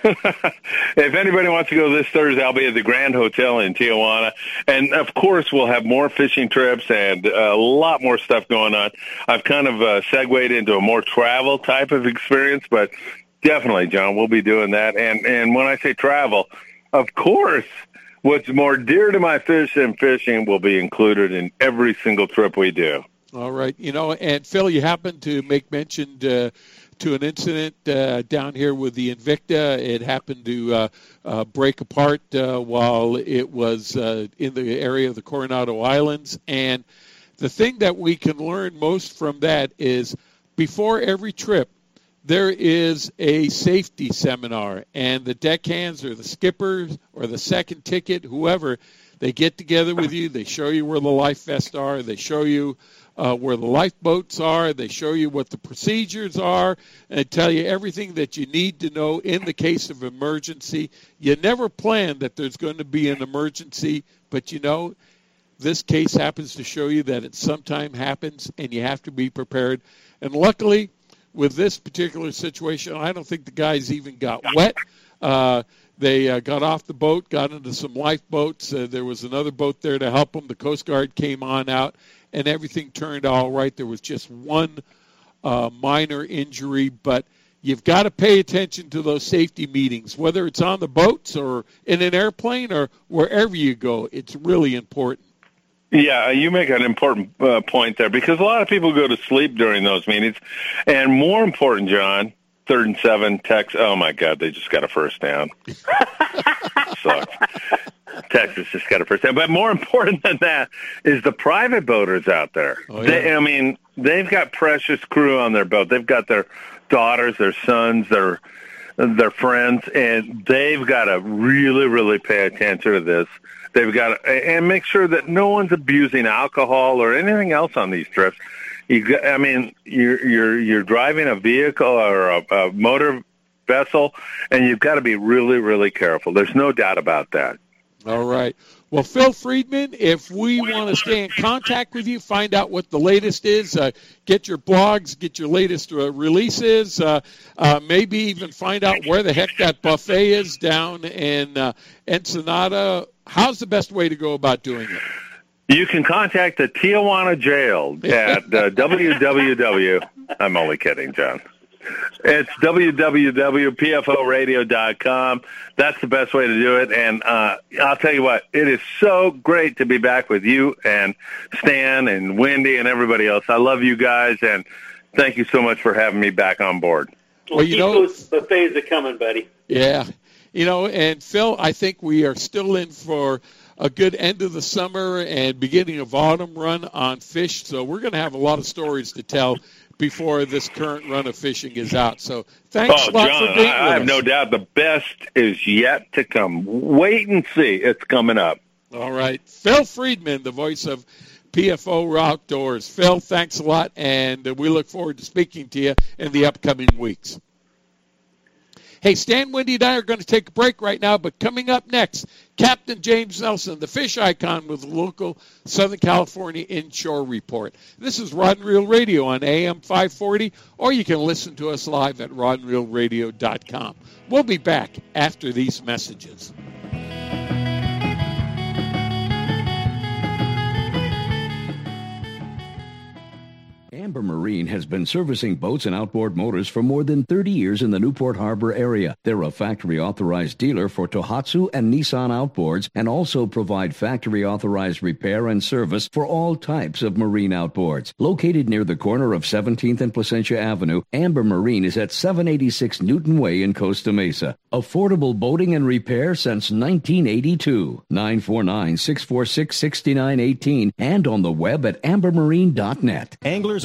K: if anybody wants to go this Thursday, I'll be at the Grand Hotel in Tijuana. And of course, we'll have more fishing trips and a lot more stuff going on. I've kind of uh, segued into a more travel type of experience, but definitely, John, we'll be doing that. And, and when I say travel, of course, what's more dear to my fish than fishing will be included in every single trip we do.
B: All right. You know, and Phil, you happened to make mention to, to an incident uh, down here with the Invicta. It happened to uh, uh, break apart uh, while it was uh, in the area of the Coronado Islands. And the thing that we can learn most from that is before every trip, there is a safety seminar, and the deckhands or the skippers or the second ticket, whoever, they get together with you. They show you where the life vests are. They show you uh, where the lifeboats are. They show you what the procedures are and tell you everything that you need to know in the case of emergency. You never plan that there's going to be an emergency, but you know, this case happens to show you that it sometime happens and you have to be prepared. And luckily, with this particular situation, I don't think the guys even got wet. Uh, they uh, got off the boat, got into some lifeboats. Uh, there was another boat there to help them. The Coast Guard came on out, and everything turned all right. There was just one uh, minor injury, but you've got to pay attention to those safety meetings, whether it's on the boats or in an airplane or wherever you go. It's really important.
K: Yeah, you make an important uh, point there because a lot of people go to sleep during those meetings. And more important, John, third and seven, Tex. Oh my God, they just got a first down. Sucks. Texas just got a first down. But more important than that is the private boaters out there. Oh, yeah. they, I mean, they've got precious crew on their boat. They've got their daughters, their sons, their their friends, and they've got to really, really pay attention to this. They've got to, and make sure that no one's abusing alcohol or anything else on these trips. You, I mean, you're you're you're driving a vehicle or a, a motor vessel, and you've got to be really, really careful. There's no doubt about that.
B: All right. Well, Phil Friedman, if we want to stay in contact with you, find out what the latest is, uh, get your blogs, get your latest uh, releases, uh, uh maybe even find out where the heck that buffet is down in uh, Ensenada. How's the best way to go about doing it?
K: You can contact the Tijuana jail at uh, www. I'm only kidding, John. It's www.pforadio.com. That's the best way to do it. And uh, I'll tell you what, it is so great to be back with you and Stan and Wendy and everybody else. I love you guys, and thank you so much for having me back on board.
C: Well, well you know, those buffets are coming, buddy.
B: Yeah. You know, and Phil, I think we are still in for a good end of the summer and beginning of autumn run on fish. So we're going to have a lot of stories to tell before this current run of fishing is out. So thanks
K: oh,
B: a lot
K: John,
B: for being
K: I, I have
B: us.
K: no doubt the best is yet to come. Wait and see. It's coming up.
B: All right. Phil Friedman, the voice of PFO Outdoors. Phil, thanks a lot, and we look forward to speaking to you in the upcoming weeks. Hey, Stan, Wendy, and I are going to take a break right now, but coming up next, Captain James Nelson, the fish icon with the local Southern California Inshore Report. This is Rod and Reel Radio on AM 540, or you can listen to us live at rodandreelradio.com. We'll be back after these messages.
L: Amber Marine has been servicing boats and outboard motors for more than 30 years in the Newport Harbor area. They're a factory authorized dealer for Tohatsu and Nissan outboards and also provide factory authorized repair and service for all types of marine outboards. Located near the corner of 17th and Placentia Avenue, Amber Marine is at 786 Newton Way in Costa Mesa. Affordable boating and repair since 1982. 949 646 6918 and on the web at ambermarine.net.
M: Angler's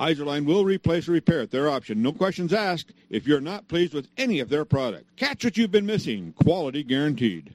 H: Izorline will replace or repair at their option. No questions asked if you're not pleased with any of their product. Catch what you've been missing. Quality guaranteed.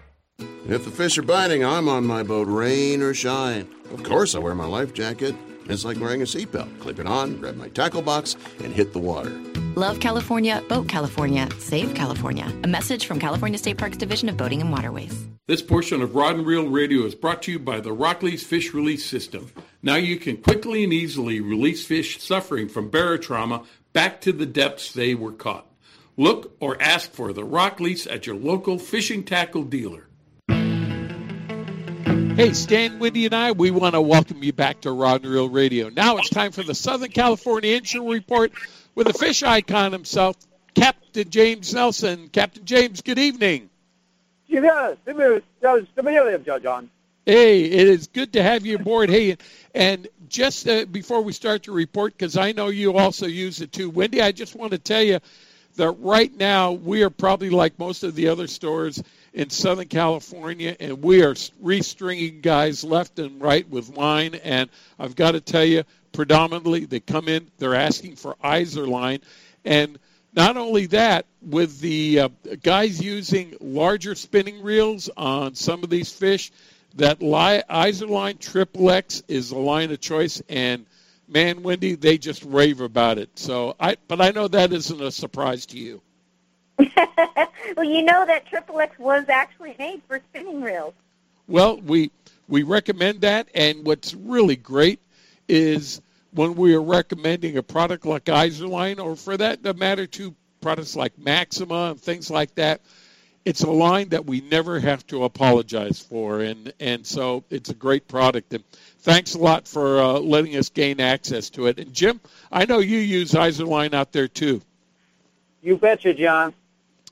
F: If the fish are biting, I'm on my boat, rain or shine. Of course, I wear my life jacket. It's like wearing a seatbelt. Clip it on, grab my tackle box, and hit the water.
G: Love California, Boat California, Save California. A message from California State Parks Division of Boating and Waterways.
B: This portion of Rod and Reel Radio is brought to you by the RokLees Fish Release System. Now you can quickly and easily release fish suffering from barotrauma back to the depths they were caught. Look or ask for the RokLees at your local fishing tackle dealer. Hey, Stan, Wendy, and I, we want to welcome you back to Rod and Reel Radio. Now it's time for the Southern California Inshore Report with the fish icon himself, Captain James Nelson. Captain James, good evening.
N: John.
B: Hey, it is good to have you aboard. Hey, and just uh, before we start the report, because I know you also use it too, Wendy, I just want to tell you that right now we are probably like most of the other stores in Southern California, and we are restringing guys left and right with line. And I've got to tell you, predominantly they come in, they're asking for Izorline, and not only that, with the uh, guys using larger spinning reels on some of these fish, that li- Izorline Triple X is a line of choice, and man, Wendy, they just rave about it. So I, but I know that isn't a surprise to you.
D: well, you know that Triple X was actually made for spinning reels.
B: Well, we we recommend that, and what's really great is when we are recommending a product like Izorline, or for that matter, to products like Maxima and things like that. It's a line that we never have to apologize for, and and so it's a great product. And thanks a lot for uh, letting us gain access to it. And Jim, I know you use Izorline out there too.
N: You betcha, John.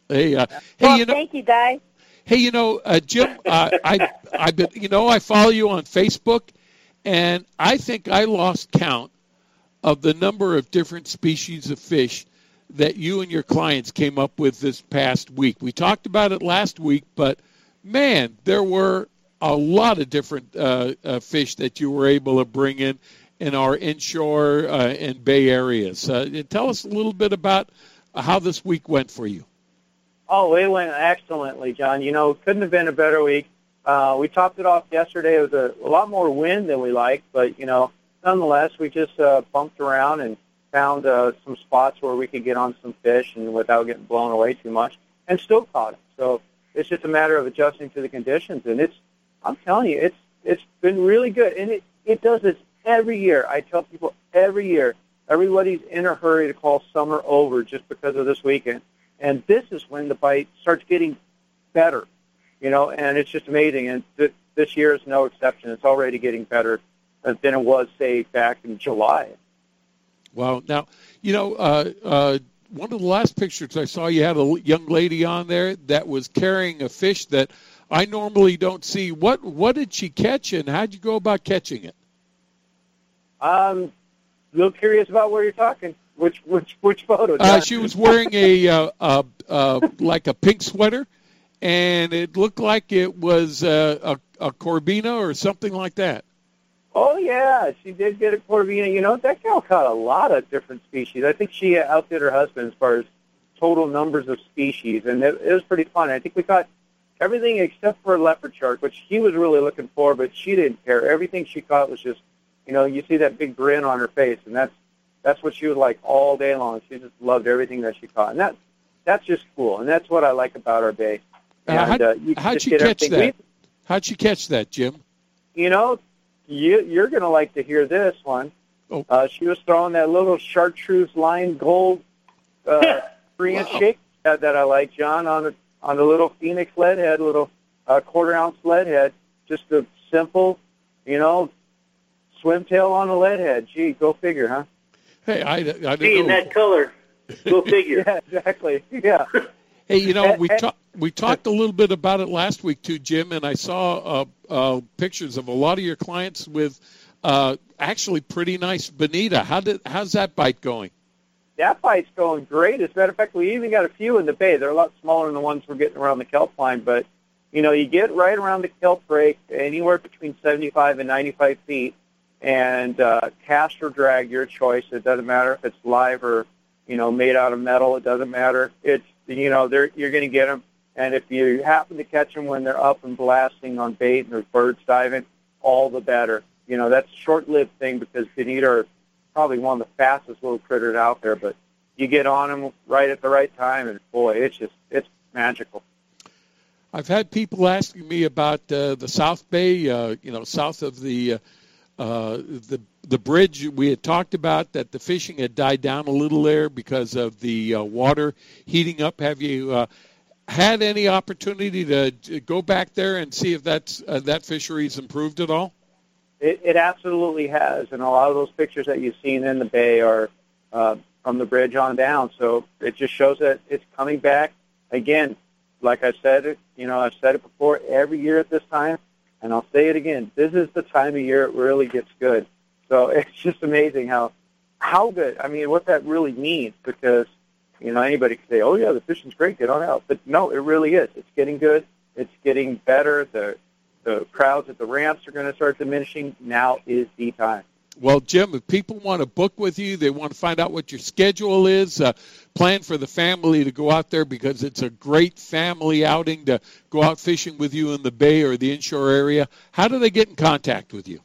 B: Hey, uh,
D: well,
B: hey, you know,
D: thank you, guys.
B: Hey, you know, uh, Jim, uh, I, I, been, you know, I follow you on Facebook, and I think I lost count of the number of different species of fish that you and your clients came up with this past week. We talked about it last week, but man, there were a lot of different uh, uh, fish that you were able to bring in in our inshore uh, and bay areas. Uh, tell us a little bit about how this week went for you.
N: Oh, it went excellently, John. You know, couldn't have been a better week. Uh, we topped it off yesterday with a, a lot more wind than we liked, but you know, nonetheless, we just uh, bumped around and found uh, some spots where we could get on some fish and without getting blown away too much, and still caught them. So it's just a matter of adjusting to the conditions, and it's I'm telling you, it's it's been really good, and it it does this every year. I tell people every year everybody's in a hurry to call summer over just because of this weekend. And this is when the bite starts getting better, you know, and it's just amazing. And th- this year is no exception. It's already getting better than it was, say, back in July.
B: Well, now, you know, uh, uh, one of the last pictures I saw, you had a young lady on there that was carrying a fish that I normally don't see. What what did she catch, and how'd you go about catching it?
N: Um, a little curious about where you're talking. Which which which photo?
B: Uh, she was wearing a uh, uh, uh, like a pink sweater, and it looked like it was uh, a a Corbina or something like that.
N: Oh yeah, she did get a Corvina. You know, that gal caught a lot of different species. I think she outdid her husband as far as total numbers of species, and it, it was pretty fun. I think we caught everything except for a leopard shark, which he was really looking for, but she didn't care. Everything she caught was just, you know, you see that big grin on her face, and that's that's what she was like all day long. She just loved everything that she caught, and that that's just cool, and that's what I like about our bay.
B: Uh, how'd,
N: uh, you
B: how'd
N: get
B: catch that? How'd she catch that, Jim?
N: You know, you, you're going to like to hear this one.
B: Oh.
N: Uh, she was throwing that little chartreuse line gold uh, three inch
B: Wow.
N: shake that, that I like, John, on the on the little Phoenix lead head, little uh, quarter ounce lead head. Just a simple, you know, swim tail on the lead head. Gee, go figure, huh?
B: Hey, I, I didn't
C: See, in
B: know.
C: that color. Go figure.
N: yeah, exactly. Yeah.
B: Hey, you know, we talked we talked a little bit about it last week too, Jim, and I saw uh, uh, pictures of a lot of your clients with uh, actually pretty nice bonita. How did how's that bite going?
N: That bite's going great. As a matter of fact, we even got a few in the bay. They're a lot smaller than the ones we're getting around the kelp line, but you know, you get right around the kelp break, anywhere between 75 and 95 feet, and uh, cast or drag your choice. It doesn't matter if it's live or you know made out of metal. It doesn't matter. It's you know they're you're going to get them, and if you happen to catch them when they're up and blasting on bait and there's birds diving, all the better. You know that's a short-lived thing because bonita are probably one of the fastest little critters out there, but you get on them right at the right time, and boy, it's just it's magical.
B: I've had people asking me about uh, the South Bay, uh, you know, south of the uh, the the bridge we had talked about that the fishing had died down a little there because of the uh, water heating up. Have you uh, had any opportunity to, to go back there and see if that's uh, that fishery's improved at all?
N: It, it absolutely has, and a lot of those pictures that you've seen in the bay are uh, from the bridge on down. So it just shows that it's coming back again. Like I said, you know I've said it before. Every year at this time, and I'll say it again. This is the time of year it really gets good. So it's just amazing how how good. I mean, what that really means because you know anybody can say, "Oh yeah, the fishing's great, get on out," but no, it really is. It's getting good. It's getting better. The the crowds at the ramps are going to start diminishing. Now is the time.
B: Well, Jim, if people want to book with you, they want to find out what your schedule is, uh, plan for the family to go out there because it's a great family outing to go out fishing with you in the bay or the inshore area. How do they get in contact with you?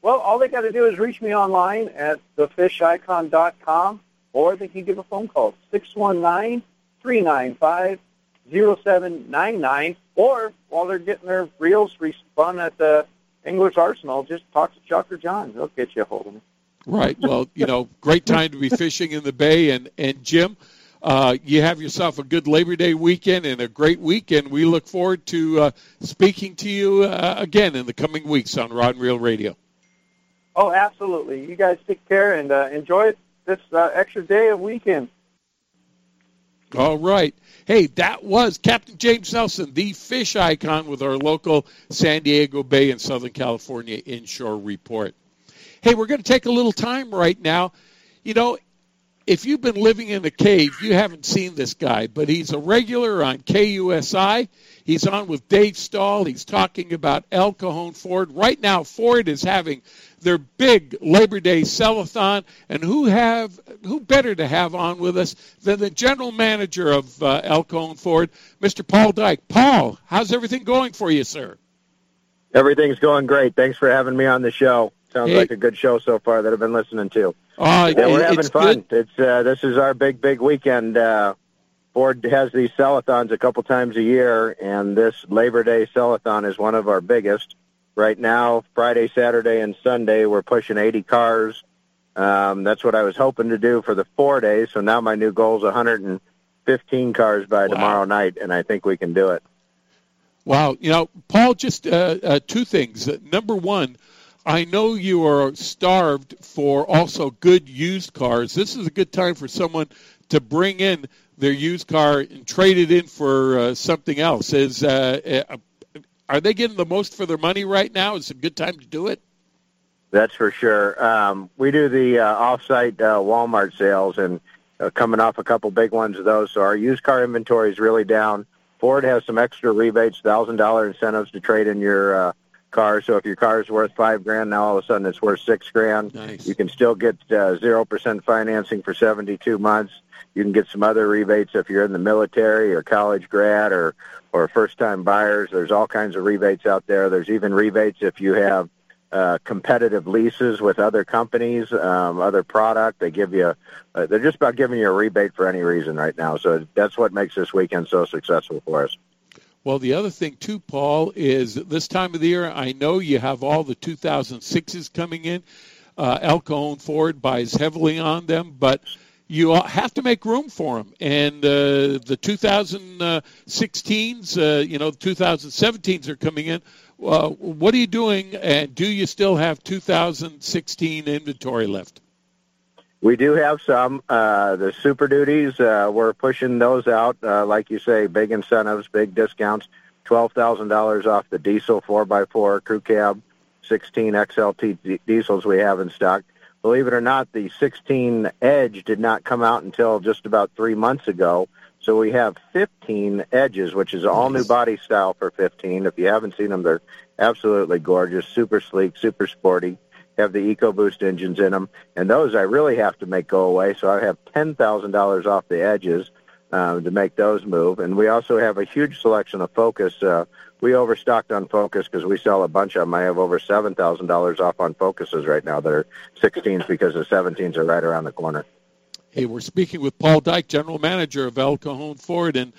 N: Well, all they got to do is reach me online at thefishicon.com, or they can give a phone call, 619-395-0799, or while they're getting their reels respun at the Angler's Arsenal, just talk to Chuck or John. They'll get you a hold of me.
B: Right. Well, you know, great time to be fishing in the bay. And, and Jim, uh, you have yourself a good Labor Day weekend and a great weekend. We look forward to uh, speaking to you uh, again in the coming weeks on Rod and Reel Radio.
N: Oh, absolutely. You guys take care and uh, enjoy this uh, extra day of weekend.
B: All right. Hey, that was Captain James Nelson, the fish icon with our local San Diego Bay and Southern California inshore report. Hey, we're going to take a little time right now. You know, if you've been living in a cave, you haven't seen this guy, but he's a regular on KUSI. He's on with Dave Stahl. He's talking about El Cajon Ford. Right now, Ford is having their big Labor Day sellathon, and who have who better to have on with us than the general manager of uh, El Cajon Ford, Mr. Paul Dyke. Paul, how's everything going for you, sir?
O: Everything's going great. Thanks for having me on the show. Sounds
B: Hey.
O: like a good show so far that I've been listening to.
B: Uh,
O: yeah, we're having
B: it's
O: fun.
B: good.
O: It's uh, this is our big, big weekend. Uh, Ford has these sellathons a couple times a year, and this Labor Day sellathon is one of our biggest. Right now, Friday, Saturday, and Sunday, we're pushing 80 cars. Um, that's what I was hoping to do for the four days. So now my new goal is 115 cars by wow. tomorrow night, and I think we can do it.
B: Wow. You know, Paul, just uh, uh, two things. Number one, I know you are starved for also good used cars. This is a good time for someone to bring in their used car and trade it in for uh, something else. Is uh, uh, are they getting the most for their money right now? Is it a good time to do it?
O: That's for sure. Um, we do the uh, off-site uh, Walmart sales, and uh, coming off a couple big ones of those. So our used car inventory is really down. Ford has some extra rebates, thousand dollar incentives to trade in your uh, car. So if your car is worth five grand, now all of a sudden it's worth six grand.
B: Nice.
O: You can still get uh, zero uh, percent financing for seventy-two months. You can get some other rebates if you're in the military or college grad or or first-time buyers. There's all kinds of rebates out there. There's even rebates if you have uh, competitive leases with other companies, um, other product. They give you, uh, they're just about giving you a rebate for any reason right now. So that's what makes this weekend so successful for us.
B: Well, the other thing too, Paul, is this time of the year. I know you have all the 2006s coming in. Uh, Cajon Ford buys heavily on them, but you have to make room for them. And uh, the 2016s, uh, you know, 2017s are coming in. Uh, what are you doing, and do you still have 2016 inventory left?
O: We do have some. Uh, the Super Duties, uh, we're pushing those out. Uh, like you say, big incentives, big discounts. $12,000 off the diesel 4x4 crew cab, 16 XLT diesels we have in stock. Believe it or not, the 16 Edge did not come out until just about three months ago. So we have 15 edges, which is all new body style for 15. If you haven't seen them, they're absolutely gorgeous, super sleek, super sporty. Have the EcoBoost engines in them, and those I really have to make go away. So I have ten thousand dollars off the edges um, to make those move. And we also have a huge selection of Focus. Uh, we overstocked on Focus because we sell a bunch of them. I have over seven thousand dollars off on Focuses right now that are 16s because the 17s are right around the corner.
B: Hey, we're speaking with Paul Dyke, general manager of El Cajon Ford, and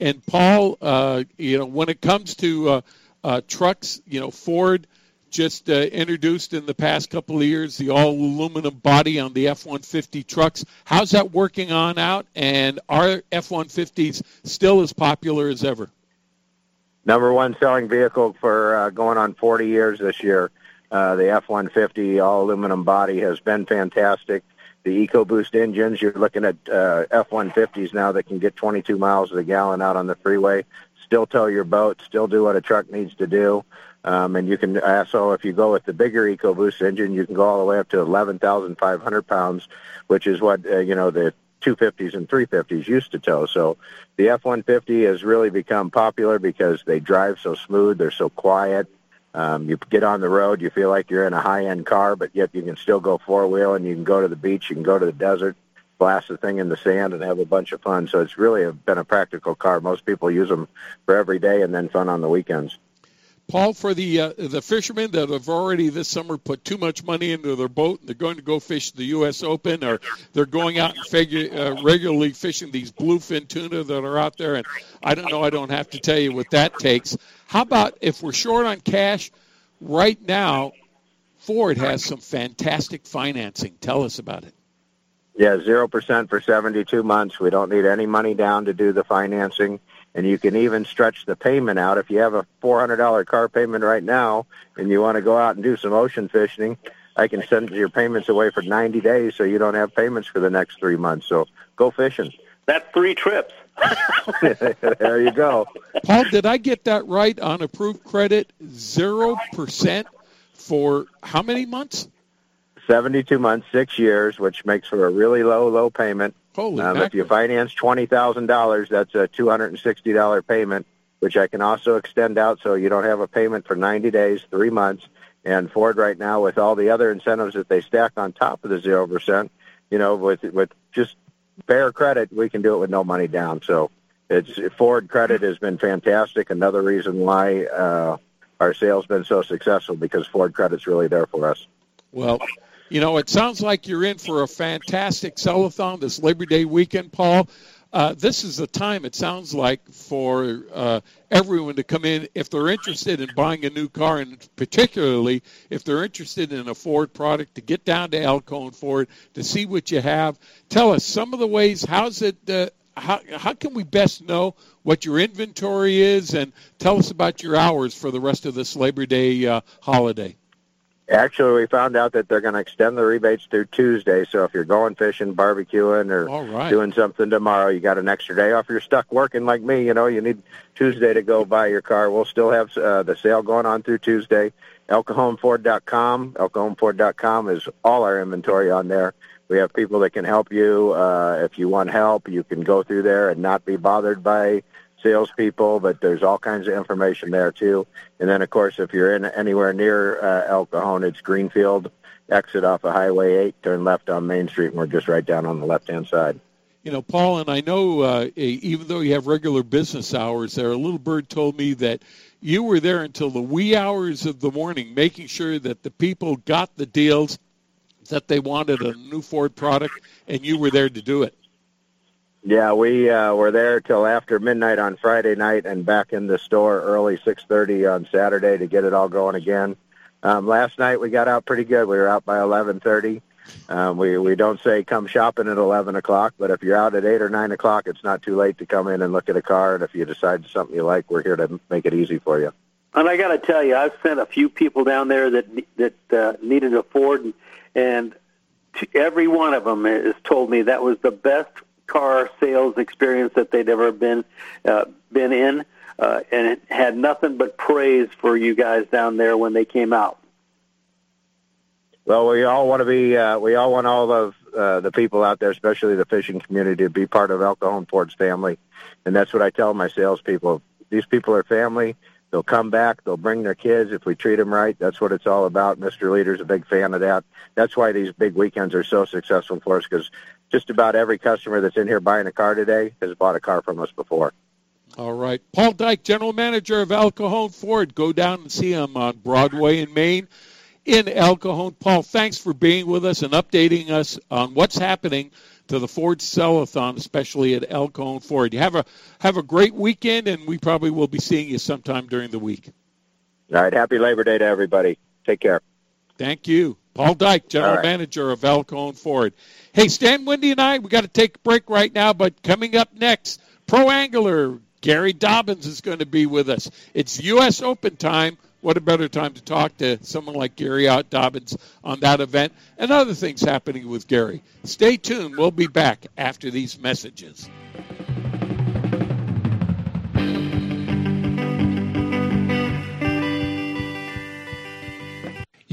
B: and Paul, uh, you know, when it comes to uh, uh, trucks, you know, Ford just uh, introduced in the past couple of years the all aluminum body on the F-150 trucks. How's that working on out? And are F-150s still as popular as ever?
O: Number one selling vehicle for uh, going on 40 years this year. Uh, the F-150 all aluminum body has been fantastic the EcoBoost engines. You're looking at uh, F-150s now that can get 22 miles a gallon out on the freeway, still tow your boat, still do what a truck needs to do. Um, and you can also, if you go with the bigger EcoBoost engine, you can go all the way up to 11,500 pounds, which is what, uh, you know, the 250s and 350s used to tow. So the F-150 has really become popular because they drive so smooth, they're so quiet, um, you get on the road, you feel like you're in a high-end car, but yet you can still go four-wheel and you can go to the beach, you can go to the desert, blast the thing in the sand and have a bunch of fun. So it's really been a practical car. Most people use them for every day and then fun on the weekends.
B: Paul, for the uh, the fishermen that have already this summer put too much money into their boat and they're going to go fish the U.S. Open, or they're going out and figure, uh, regularly fishing these bluefin tuna that are out there, and I don't know, I don't have to tell you what that takes. How about if we're short on cash right now? Ford has some fantastic financing. Tell us about it.
O: Yeah, zero percent for seventy-two months. We don't need any money down to do the financing and you can even stretch the payment out. If you have a $400 car payment right now and you want to go out and do some ocean fishing, I can send your payments away for 90 days so you don't have payments for the next three months. So go fishing.
C: That's three trips.
O: there you go.
B: Paul, did I get that right on approved credit? 0% for how many months?
O: 72 months, six years, which makes for a really low, low payment.
B: Holy
O: um, if you finance twenty thousand dollars, that's a two hundred and sixty dollar payment, which I can also extend out so you don't have a payment for ninety days, three months. And Ford right now, with all the other incentives that they stack on top of the zero percent, you know, with with just bare credit, we can do it with no money down. So it's Ford credit has been fantastic. Another reason why uh, our sales been so successful because Ford credit's really there for us.
B: Well, you know, it sounds like you're in for a fantastic sellathon this Labor Day weekend, Paul. uh, this is the time it sounds like for uh, everyone to come in if they're interested in buying a new car, and particularly if they're interested in a Ford product, to get down to El Cajon Ford to see what you have. Tell us some of the ways. How's it? Uh, how, how can we best know what your inventory is, and tell us about your hours for the rest of this Labor Day uh, holiday?
O: Actually, we found out that they're going to extend the rebates through Tuesday. So if you're going fishing, barbecuing, or
B: right.
O: doing something tomorrow, you got an extra day off. You're stuck working like me, you know, you need Tuesday to go buy your car. We'll still have uh, the sale going on through Tuesday. ElCajonFord.com. ElCajonFord.com is all our inventory on there. We have people that can help you. Uh, if you want help, you can go through there and not be bothered by salespeople, but there's all kinds of information there too. And then, of course, if you're in anywhere near uh, El Cajon, it's Greenfield, exit off of Highway 8, turn left on Main Street, and we're just right down on the left-hand side.
B: You know, Paul, and I know uh, even though you have regular business hours there, a little bird told me that you were there until the wee hours of the morning, making sure that the people got the deals that they wanted a new Ford product, and you were there to do it.
O: Yeah, we uh, were there till after midnight on Friday night, and back in the store early 6:30 on Saturday to get it all going again. Um, last night we got out pretty good. We were out by 11:30. Um, we we don't say come shopping at 11 o'clock, but if you're out at eight or nine o'clock, it's not too late to come in and look at a car. And if you decide something you like, we're here to make it easy for you.
C: And I got to tell you, I've sent a few people down there that that uh, needed a Ford, and, and every one of them has told me that was the best car sales experience that they'd ever been uh, been in, uh, and it had nothing but praise for you guys down there when they came out.
O: Well, we all want to be. Uh, we all want all of uh, the people out there, especially the fishing community, to be part of El Cajon Ford's family, and that's what I tell my salespeople. These people are family. They'll come back. They'll bring their kids if we treat them right. That's what it's all about. Mr. Leader's a big fan of that. That's why these big weekends are so successful for us because just about every customer that's in here buying a car today has bought a car from us before.
B: All right. Paul Dyke, General Manager of El Cajon Ford. Go down and see him on Broadway in Main in El Cajon. Paul, thanks for being with us and updating us on what's happening to the Ford Sellathon, especially at El Cajon Ford. You have a have a great weekend, and we probably will be seeing you sometime during the week.
O: All right. Happy Labor Day to everybody. Take care.
B: Thank you. Paul Dyke, General right. Manager of Cajon Ford. Hey, Stan Wendy and I, we got to take a break right now, but coming up next, Pro Angler Gary Dobyns is going to be with us. It's U.S. Open time. What a better time to talk to someone like Gary Dobyns on that event and other things happening with Gary. Stay tuned. We'll be back after these messages.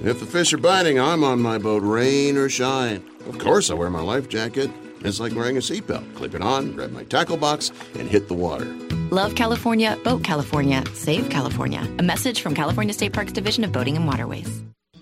F: If the fish are biting, I'm on my boat, rain or shine. Of course, I wear my life jacket. It's like wearing a seatbelt. Clip it on, grab my tackle box, and hit the water.
G: Love California, Boat California, Save California. A message from California State Parks Division of Boating and Waterways.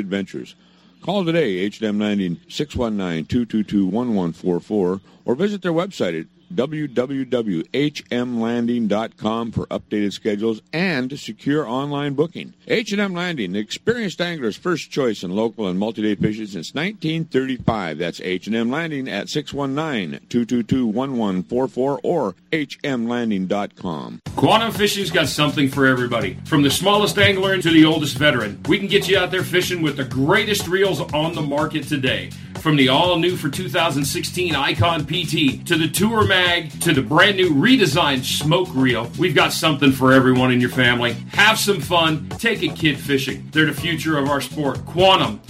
H: adventures. Call today, H&M 619-222-1144, or visit their website at www.hmlanding.com for updated schedules and secure online booking. H&M Landing, the experienced angler's first choice in local and multi-day fishing since 1935. That's H&M Landing at 619-222-1144 or hmlanding.com.
I: Quantum Fishing's got something for everybody. From the smallest angler to the oldest veteran, we can get you out there fishing with the greatest reels on the market today. From the all new for 2016 Icon PT to the Tour Mag to the brand new redesigned Smoke Reel, we've got something for everyone in your family. Have some fun, take a kid fishing. They're the future of our sport. Quantum,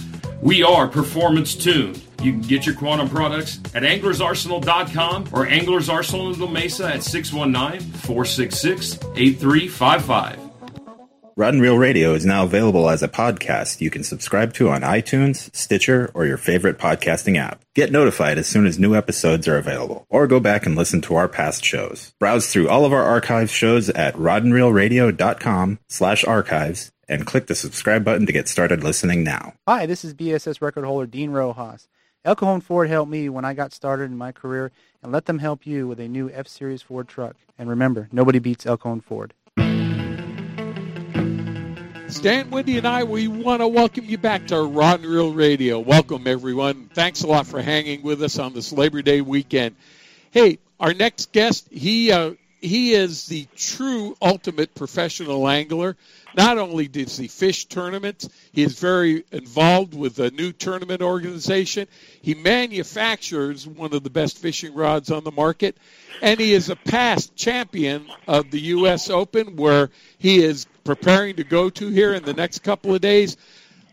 I: we are performance tuned. You can get your Quantum products at anglersarsenal.com or Anglers in La Mesa at 619 466 8355.
P: Rod and Radio is now available as a podcast you can subscribe to on iTunes, Stitcher, or your favorite podcasting app. Get notified as soon as new episodes are available, or go back and listen to our past shows. Browse through all of our archive shows at rodandreelradio.com slash archives and click the subscribe button to get started listening now.
Q: Hi, this is B.A.S.S. record holder Dean Rojas. El Cajon Ford helped me when I got started in my career, and let them help you with a new F-Series Ford truck. And remember, nobody beats El Cajon Ford.
B: Stan, Wendy, and I, we want to welcome you back to Rod and Reel Radio. Welcome, everyone. Thanks a lot for hanging with us on this Labor Day weekend. Hey, our next guest, he uh, he is the true ultimate professional angler. Not only does he fish tournaments, he is very involved with a new tournament organization. He manufactures one of the best fishing rods on the market, and he is a past champion of the U.S. Open, where he is preparing to go to here in the next couple of days.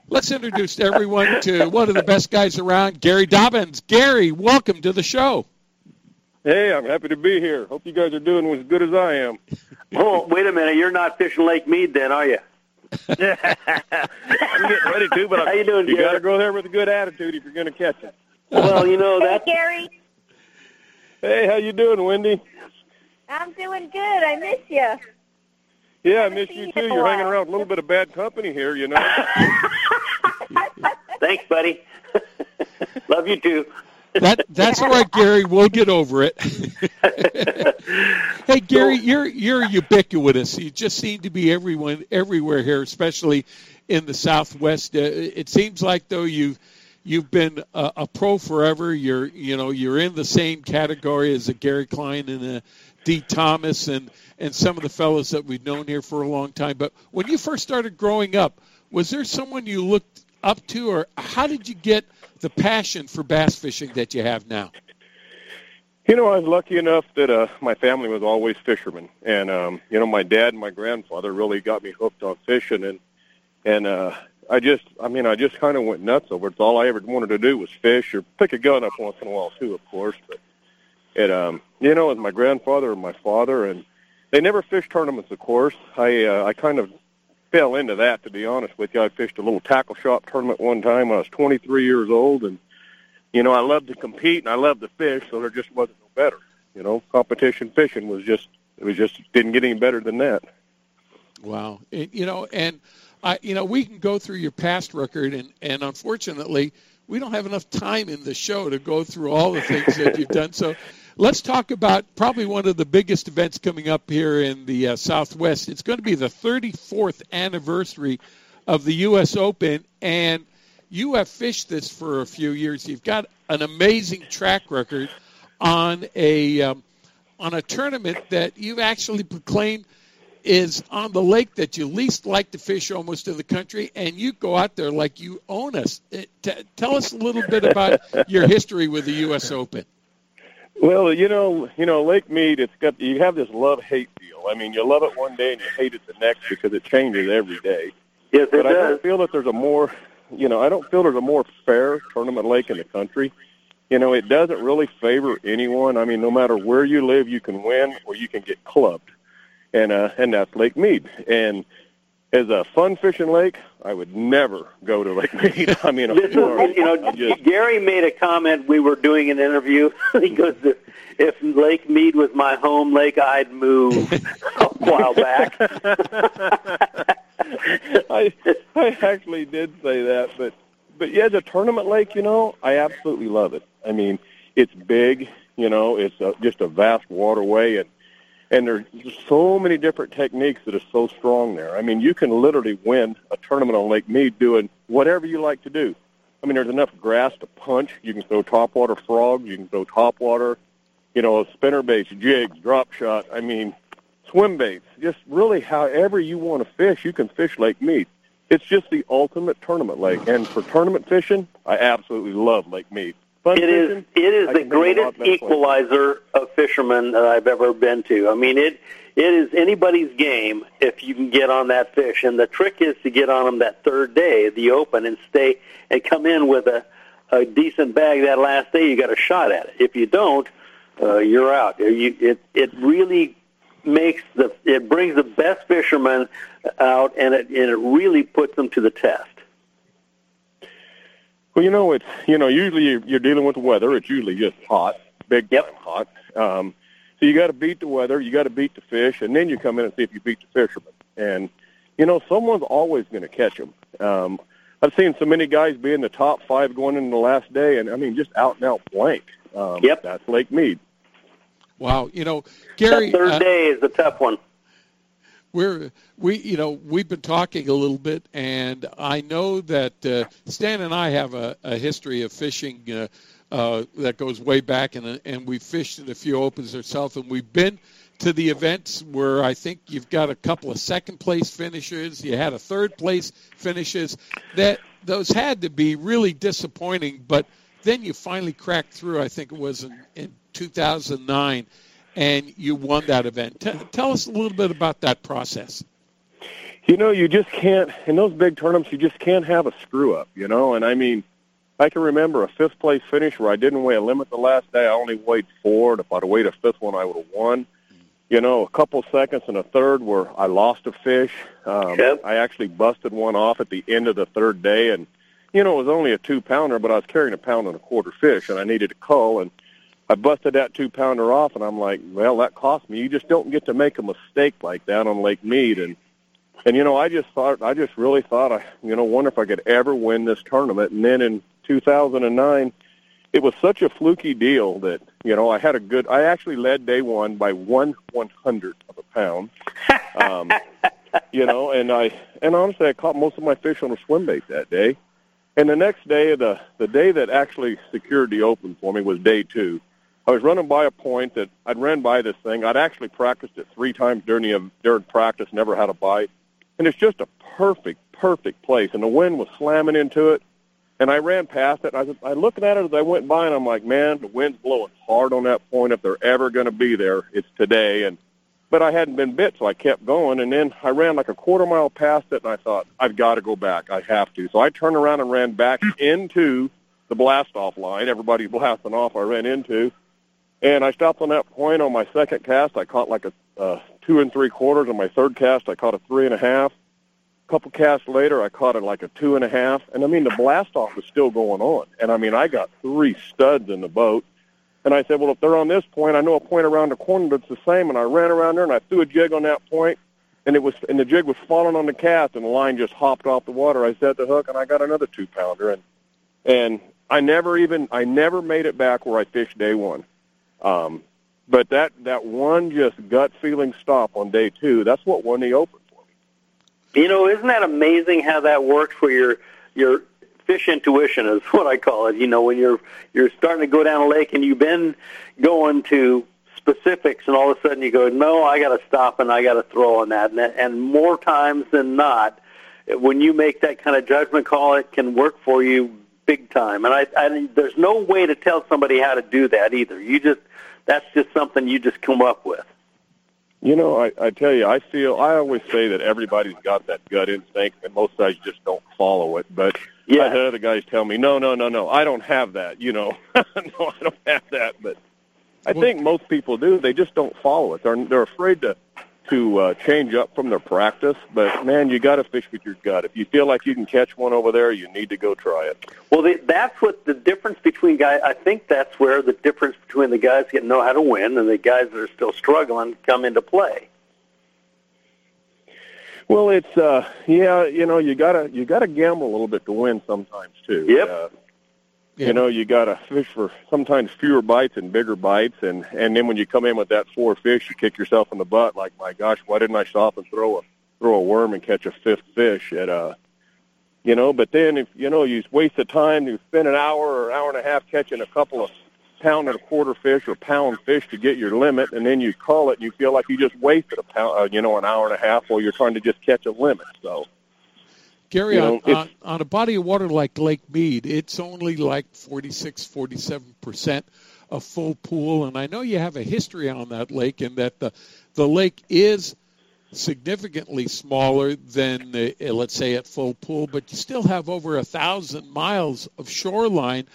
B: Let's introduce everyone to one of the best guys around, Gary Dobyns. Gary, welcome to the show.
R: Hey, I'm happy to be here. Hope you guys are doing as good as I am.
C: Oh, wait a minute. You're not fishing Lake Mead then, are you?
R: I'm getting ready to, but
C: How you doing,
R: you
C: Gary?
R: got to go there with a good attitude if you're going to catch it.
C: Well, you know that.
D: Gary,
R: Hey, how you doing, Wendy?
D: I'm doing good. I miss you.
R: Yeah, I miss you too. You're hanging around with a little bit of bad company here, you know.
C: Thanks, buddy. Love you too.
B: That that's all right, Gary. We'll get over it. hey, Gary, you're you're ubiquitous. You just seem to be everyone everywhere here, especially in the Southwest. Uh, it seems like though you've you've been a, a pro forever. You're you know you're in the same category as a Gary Klein and a Dee Thomas and and some of the fellows that we've known here for a long time. But when you first started growing up, was there someone you looked up to, or how did you get the passion for bass fishing that you have now?
R: You know, I was lucky enough that uh, my family was always fishermen, and um, you know, my dad and my grandfather really got me hooked on fishing, and and uh, I just, I mean, I just kind of went nuts over it. It's all I ever wanted to do was fish or pick a gun up once in a while too, of course. But it, um, you know, with my grandfather and my father, and they never fished tournaments, of course. I uh, I kind of fell into that, to be honest with you. I fished a little tackle shop tournament one time when I was 23 years old, and you know, I loved to compete and I loved to fish, so there just wasn't no better. You know, competition fishing was just it was just didn't get any better than that.
B: Wow, and, you know, and I, you know, we can go through your past record, and and unfortunately, we don't have enough time in the show to go through all the things that you've done. So. Let's talk about probably one of the biggest events coming up here in the uh, Southwest. It's going to be the 34th anniversary of the U.S. Open, and you have fished this for a few years. You've got an amazing track record on a um, on a tournament that you've actually proclaimed is on the lake that you least like to fish almost in the country, and you go out there like you own us. Uh, T- tell us a little bit about your history with the U.S. Open.
R: Well, you know, you know, Lake Mead, it's got you have this love hate deal. I mean, you love it one day and you hate it the next because it changes every day.
C: Yes, it
R: but I don't feel that there's a more, you know, I don't feel there's a more fair tournament lake in the country. You know, it doesn't really favor anyone. I mean, no matter where you live, you can win or you can get clubbed, and uh, and that's Lake Mead. And as a fun fishing lake, I would never go to Lake Mead. I mean,
C: This is, you know, Gary made a comment. We were doing an interview. he goes, "If- "If Lake Mead was my home lake, I'd move a while back."
R: I I actually did say that, but but yeah, as a tournament lake, you know, I absolutely love it. I mean, it's big. You know, it's a, just a vast waterway, and and there's so many different techniques that are so strong there. I mean, you can literally win a tournament on Lake Mead doing whatever you like to do. I mean, there's enough grass to punch. You can throw topwater frogs. You can throw topwater, you know, spinner baits, jigs, drop shot. I mean, swim baits. Just really however you want to fish, you can fish Lake Mead. It's just the ultimate tournament lake. And for tournament fishing, I absolutely love Lake Mead. Fun
C: It is
R: fishing,
C: it is
R: I
C: the
R: can think of a lot
C: greatest equalizer of fishermen that I've ever been to. I mean it it is anybody's game if you can get on that fish. And the trick is to get on them that third day, the open, and stay and come in with a a decent bag that last day. You got a shot at it. If you don't, uh, you're out. You, it it really makes the it brings the best fishermen out, and it and it really puts them to the test.
R: Well, you know, it's you know, usually you're, you're dealing with the weather. It's usually just hot, big time hot. Um, so you got to beat the weather, you got to beat the fish, and then you come in and see if you beat the fishermen. And you know, someone's always going to catch them. Um, I've seen so many guys be in the top five going into the last day, and I mean, just out and out blank. Um,
C: Yep.
R: that's Lake Mead.
B: Wow, you know, Gary.
C: that third
B: uh,
C: day is a tough one.
B: We're we you know we've been talking a little bit and i know that uh, stan and i have a, a history of fishing uh, uh, that goes way back and, and we've fished in a few opens ourselves and we've been to the events where i think you've got a couple of second place finishes you had a third place finishes that those had to be really disappointing but then you finally cracked through i think it was in, in 2009 and you won that event. T- tell us a little bit about that process.
R: You know, you just can't in those big tournaments. You just can't have a screw up. You know, and I mean, I can remember a fifth place finish where I didn't weigh a limit the last day. I only weighed four, and if I'd have weighed a fifth one, I would have won. You know, a couple seconds and a third where I lost a fish. Um, I actually busted one off at the end of the third day, and you know, it was only a two pounder, but I was carrying a pound and a quarter fish, and I needed a cull, and I busted that two pounder off, and I'm like, well, that cost me. You just don't get to make a mistake like that on Lake Mead, and and you know, I just thought, I just really thought, I you know, wonder if I could ever win this tournament. And then in 2009, it was such a fluky deal that you know I had a good. I actually led day one by one one hundredth of a pound. Um, you know, and I and honestly, I caught most of my fish on a swim bait that day. And the next day, the the day that actually secured the open for me was day two. I was running by a point that I'd ran by this thing. I'd actually practiced it three times during the during practice, never had a bite, and it's just a perfect, perfect place. And the wind was slamming into it, and I ran past it. I was I looking at it as I went by, and I'm like, man, the wind's blowing hard on that point. If they're ever going to be there, it's today. And but I hadn't been bit, so I kept going. And then I ran like a quarter mile past it, and I thought, I've got to go back. I have to. So I turned around and ran back into the blast off line. Everybody's blasting off. I ran into. And I stopped on that point on my second cast. I caught like a uh, two and three quarters. On my third cast, I caught a three and a half. A couple casts later, I caught it like a two and a half. And I mean, the blast off was still going on. And I mean, I got three studs in the boat. And I said, well, if they're on this point, I know a point around the corner that's the same. And I ran around there and I threw a jig on that point, and it was and the jig was falling on the cast, and the line just hopped off the water. I set the hook, and I got another two pounder, and and I never even I never made it back where I fished day one. Um, but that that one just gut feeling stop on day two, that's what won the open. For me.
C: You know, isn't that amazing how that works for your your fish intuition is what I call it. You know, when you're you're starting to go down a lake and you've been going to specifics and all of a sudden you go, no, I got to stop and I got to throw on that. And, that- and more times than not, when you make that kind of judgment call, it can work for you big time. And I, I there's no way to tell somebody how to do that either. You just that's just something you just come up with.
R: You know, I, I tell you, I feel I always say that everybody's got that gut instinct, and most guys just don't follow it. But
C: Yeah.
R: I've had other guys tell me, no, no, no, no, I don't have that. You know, no, I don't have that. But I think most people do. They just don't follow it. They're they're afraid to to uh, change up from their practice. But man, you got to fish with your gut. If you feel like you can catch one over there, you need to go try it.
C: Well, the, that's what the difference between guys. I think that's where the difference between the guys that know how to win and the guys that are still struggling come into play.
R: Well, it's uh, yeah, you know, you gotta you gotta gamble a little bit to win sometimes too.
C: Yep.
R: Uh, You know, you got to fish for sometimes fewer bites and bigger bites, and and then when you come in with that four fish, you kick yourself in the butt. Like, my gosh, why didn't I stop and throw a throw a worm and catch a fifth fish at uh you know but then if you know you waste the time you spend an hour or hour and a half catching a couple of pound and a quarter fish or pound fish to get your limit and then you call it and you feel like you just wasted a pound uh, you know an hour and a half while you're trying to just catch a limit so
B: Gary,
R: You know,
B: on, on, on a body of water like Lake Mead, it's only like 46, 47% of full pool. And I know you have a history on that lake and that the, the lake is significantly smaller than, uh, let's say, at full pool, but you still have over a thousand miles of shoreline.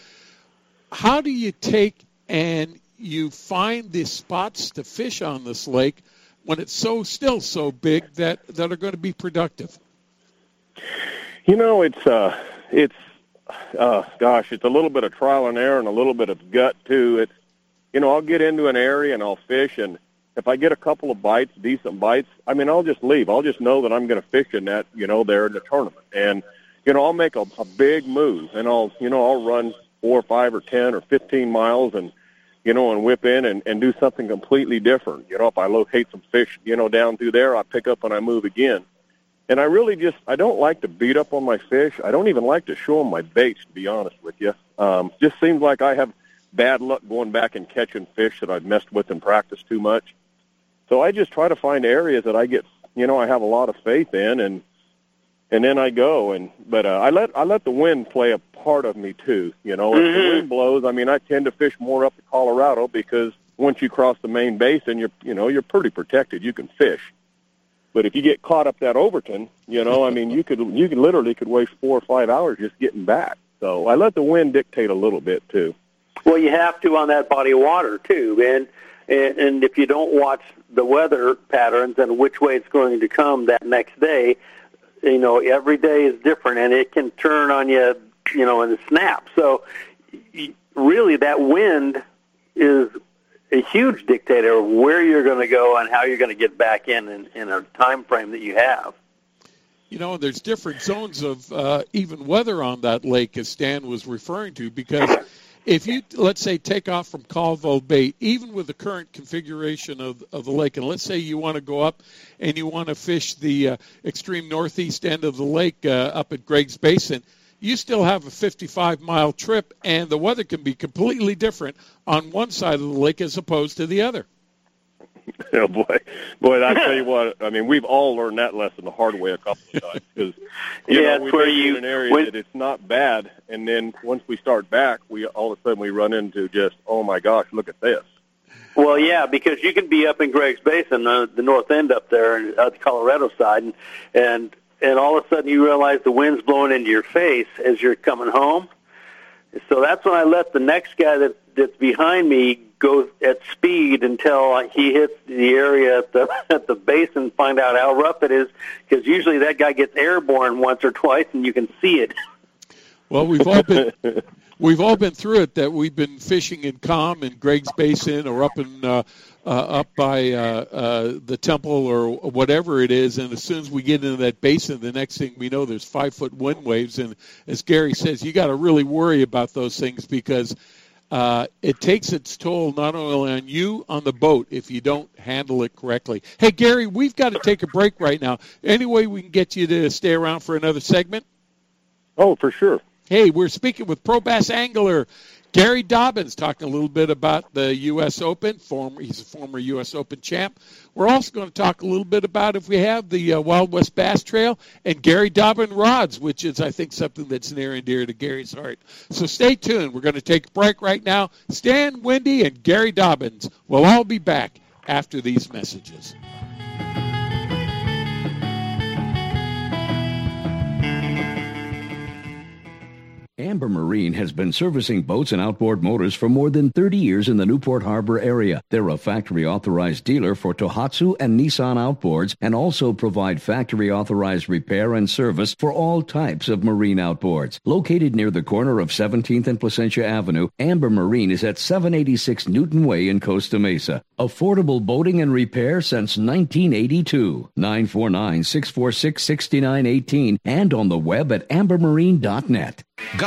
B: How do you take and you find the spots to fish on this lake when it's so still so big that, that are going to be productive?
R: You know, it's uh, it's uh, gosh, it's a little bit of trial and error and a little bit of gut too. It's you know, I'll get into an area and I'll fish, and if I get a couple of bites, decent bites, I mean, I'll just leave. I'll just know that I'm going to fish in that, you know, there in the tournament, and you know, I'll make a, a big move, and I'll you know, I'll run four or five or ten or fifteen miles, and you know, and whip in and, and do something completely different. You know, if I locate some fish, you know, down through there, I pick up and I move again. And I really just I don't like to beat up on my fish. I don't even like to show them my baits, to be honest with you. Um, just seems like I have bad luck going back and catching fish that I've messed with in practice too much. So I just try to find areas that I get, you know, I have a lot of faith in, and and then I go. And but uh, I let I let the wind play a part of me too. You know, if the
C: Mhm.
R: wind blows, I mean, I tend to fish more up to Colorado because once you cross the main basin, you're you know you're pretty protected. You can fish. But if you get caught up that Overton, you know, I mean, you could you could literally could waste four or five hours just getting back. So I let the wind dictate a little bit too.
C: Well, you have to on that body of water too, and and, and if you don't watch the weather patterns and which way it's going to come that next day, you know every day is different, and it can turn on you, you know, in a snap. So, really, that wind is a huge dictator of where you're going to go and how you're going to get back in, in in a time frame that you have.
B: you know, there's different zones of uh, even weather on that lake, as Stan was referring to, because if you, let's say, take off from Callville Bay, even with the current configuration of, of the lake, and let's say you want to go up and you want to fish the uh, extreme northeast end of the lake uh, up at Gregg's Basin, you still have a 55 mile trip, and the weather can be completely different on one side of the lake as opposed to the other.
R: oh boy, boy! I tell you what, I mean, we've all learned that lesson the hard way a couple of times because you
C: Yeah,
R: know we
C: where you-
R: in an area
C: when-
R: that it's not bad, and then once we start back, we all of a sudden we run into just oh my gosh, look at this.
C: Well, yeah, because you can be up in Gregg's Basin, uh, the north end up there, and uh, the Colorado side, and and and all of a sudden you realize the wind's blowing into your face as you're coming home. So that's when I let the next guy that that's behind me go at speed until he hits the area at the at the basin, find out how rough it is, because usually that guy gets airborne once or twice, and you can see it.
B: Well, we've all been we've all been through it. That we've been fishing in Calm in Gregg's Basin, or up in uh, uh, up by uh, uh, the temple, or whatever it is. And as soon as we get into that basin, the next thing we know, there's five foot wind waves. And as Gary says, you got to really worry about those things because uh, it takes its toll not only on you on the boat if you don't handle it correctly. Hey, Gary, we've got to take a break right now. Any way we can get you to stay around for another segment?
R: Oh, for sure.
B: Hey, we're speaking with Pro Bass Angler Gary Dobyns, talking a little bit about the U.S. Open. Former, he's a former U.S. Open champ. We're also going to talk a little bit about if we have the uh, Wild West Bass Trail and Gary Dobyns rods, which is, I think, something that's near and dear to Gary's heart. So stay tuned. We're going to take a break right now. Stan, Wendy, and Gary Dobyns will all be back after these messages.
L: Amber Marine has been servicing boats and outboard motors for more than 30 years in the Newport Harbor area. They're a factory authorized dealer for Tohatsu and Nissan outboards and also provide factory authorized repair and service for all types of marine outboards. Located near the corner of 17th and Placentia Avenue, Amber Marine is at 786 Newton Way in Costa Mesa. Affordable boating and repair since 1982. 949 646 6918 and on the web at ambermarine.net.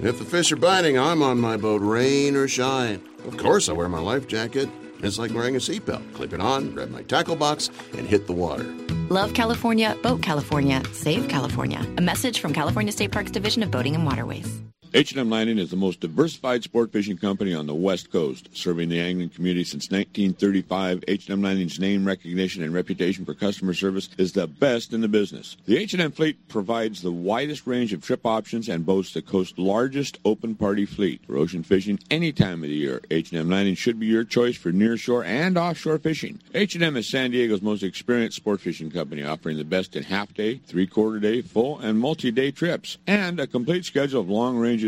F: If the fish are biting, I'm on my boat, rain or shine. Of course, I wear my life jacket. It's like wearing a seatbelt. Clip it on, grab my tackle box, and hit the water.
G: Love California, Boat California, Save California. A message from California State Parks Division of Boating and Waterways.
H: H&M Landing is the most diversified sport fishing company on the West Coast, serving the angling community since 1935. H&M Landing's name recognition and reputation for customer service is the best in the business. The H&M fleet provides the widest range of trip options and boasts the coast's largest open party fleet. For ocean fishing any time of the year, H&M Landing should be your choice for nearshore and offshore fishing. H&M is San Diego's most experienced sport fishing company, offering the best in half-day, three-quarter day, full, and multi-day trips, and a complete schedule of long-range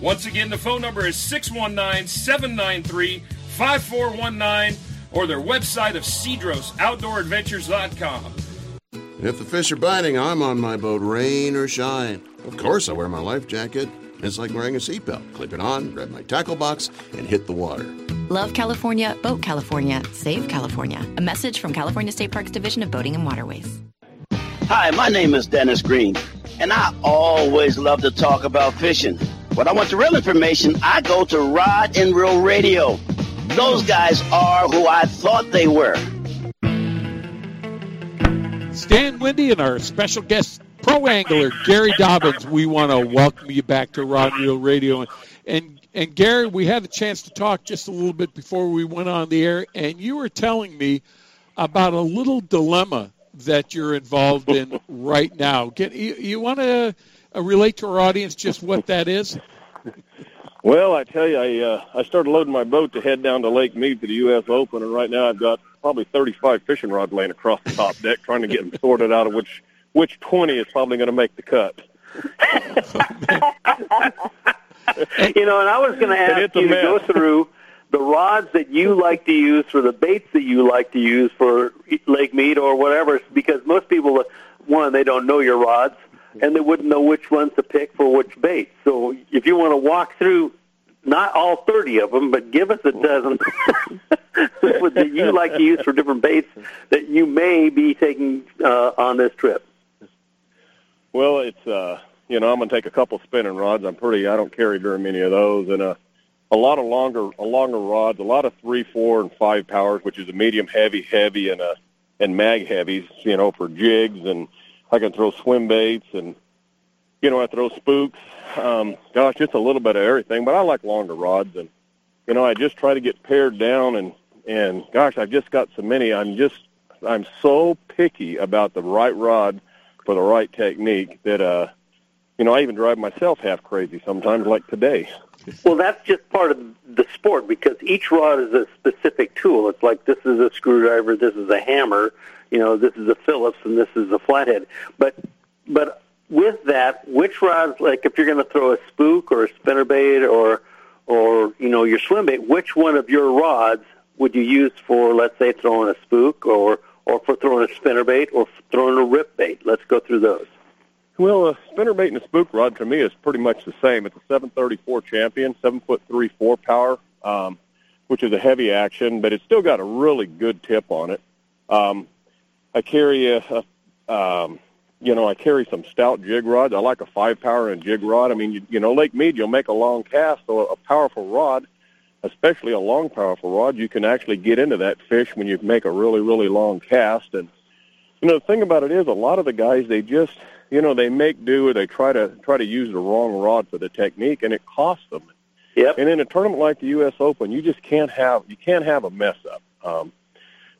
I: Once again, the phone number is 619 793 5419 or their website of cedrosoutdooradventures.com.
F: If the fish are biting, I'm on my boat, rain or shine. Of course, I wear my life jacket. It's like wearing a seatbelt. Clip it on, grab my tackle box, and hit the water.
G: Love California, Boat California, Save California. A message from California State Parks Division of Boating and Waterways.
S: Hi, my name is Dennis Green, and I always love to talk about fishing. When I want the real information, I go to Rod and Reel Radio. Those guys are who I thought they were.
B: Stan Wendy and our special guest pro angler Gary Dobyns. We want to welcome you back to Rod and Reel Radio. And, and and Gary, we had a chance to talk just a little bit before we went on the air, and you were telling me about a little dilemma that you're involved in right now. Get, you, you want to relate to our audience just what that is?
R: Well, I tell you, I uh, I started loading my boat to head down to Lake Mead for the U.S. Open, and right now I've got probably 35 fishing rods laying across the top deck, trying to get them sorted out of which which 20 is probably going to make the cut.
C: you know, and I was going to ask you to
R: mess.
C: go through the rods that you like to use for the baits that you like to use for lake Mead or whatever, because most people, one, they don't know your rods, and they wouldn't know which ones to pick for which bait. So if you want to walk through, not all 30 of them, but give us a dozen that you like to use for different baits that you may be taking uh, on this trip.
R: Well, it's uh, you know, I'm gonna take a couple spinning rods. I'm pretty. I don't carry very many of those, and uh, a lot of longer, a longer rods, a lot of three, four, and five powers, which is a medium heavy, heavy, and uh and mag heavies. You know, for jigs, and I can throw swim baits, and you know, I throw spooks. Um, gosh, just a little bit of everything. But I like longer rods, and you know, I just try to get pared down, and and gosh, I've just got so many. I'm just I'm so picky about the right rod for the right technique that uh you know I even drive myself half crazy sometimes like today.
C: Well, that's just part of the sport because each rod is a specific tool. It's like this is a screwdriver, this is a hammer, you know, this is a Phillips, and this is a flathead. But but with that, which rods, like if you're going to throw a spook or a spinnerbait or or you know your swim bait, which one of your rods would you use for, let's say, throwing a spook or or for throwing a spinnerbait or throwing a rip bait? Let's go through those.
R: Well, a spinnerbait and a spook rod to me is pretty much the same. It's a 734 champion, seven foot three, four power, um, which is a heavy action, but it's still got a really good tip on it. Um, I carry a, a um, you know, I carry some stout jig rods. I like a five power and jig rod. I mean, you, you know, Lake Mead, you'll make a long cast, so a powerful rod, especially a long powerful rod, you can actually get into that fish when you make a really, really long cast. And you know, the thing about it is, a lot of the guys they just, you know, they make do or they try to try to use the wrong rod for the technique, and it costs them.
C: Yep.
R: And in a tournament like the U.S. Open, you just can't have you can't have a mess up. Um,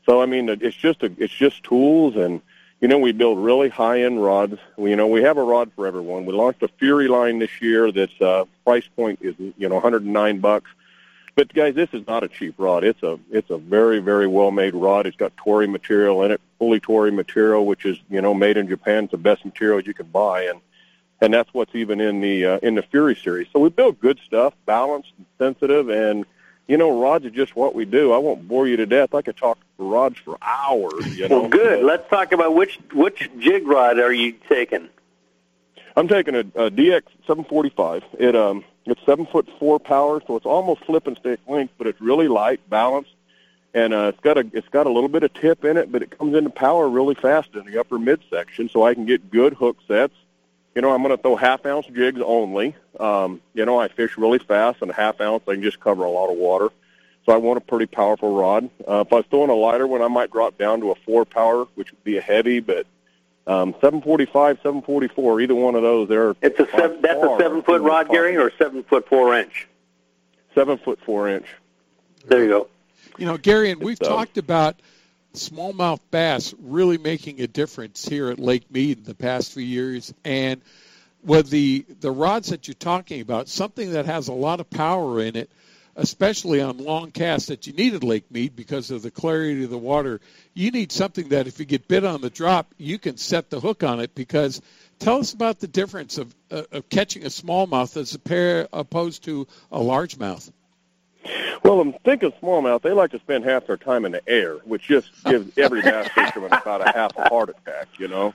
R: so I mean, it's just a it's just tools and you know, we build really high-end rods. We, you know, we have a rod for everyone. We launched a Fury line this year that's uh, price point is you know 109 bucks. But guys, this is not a cheap rod. It's a it's a very very well made rod. It's got Toray material in it, fully Toray material, which is you know made in Japan. It's the best material you can buy, and and that's what's even in the uh, in the Fury series. So we build good stuff, balanced, and sensitive, and you know, rods are just what we do. I won't bore you to death. I could talk rods for hours. You know?
C: Well, good. Let's talk about which which jig rod are you taking?
R: I'm taking a, a DX 745. It um it's seven foot four power, so it's almost flip and stick length, but it's really light, balanced, and uh, it's got a it's got a little bit of tip in it, but it comes into power really fast in the upper midsection, so I can get good hook sets. You know, I'm going to throw half ounce jigs only. Um, you know, I fish really fast, and a half ounce I can just cover a lot of water. So I want a pretty powerful rod. Uh, if I was throwing a lighter one, I might drop down to a four power, which would be a heavy, but um, 745, 744, either one of those. They're
C: It's a seven, that's a seven foot rod, Gary, or seven foot four inch.
R: seven foot four inch.
C: There you go.
B: You know, Gary, and we've
R: uh,
B: talked about smallmouth bass really making a difference here at Lake Mead in the past few years. And with the the rods that you're talking about, something that has a lot of power in it, especially on long casts that you need at Lake Mead because of the clarity of the water. You need something that if you get bit on the drop, you can set the hook on it. Because tell us about the difference of uh, of catching a smallmouth as a pair opposed to a largemouth.
R: Well, I'm thinking smallmouth. They like to spend half their time in the air, which just gives every bass fisherman about a half a heart attack. You know,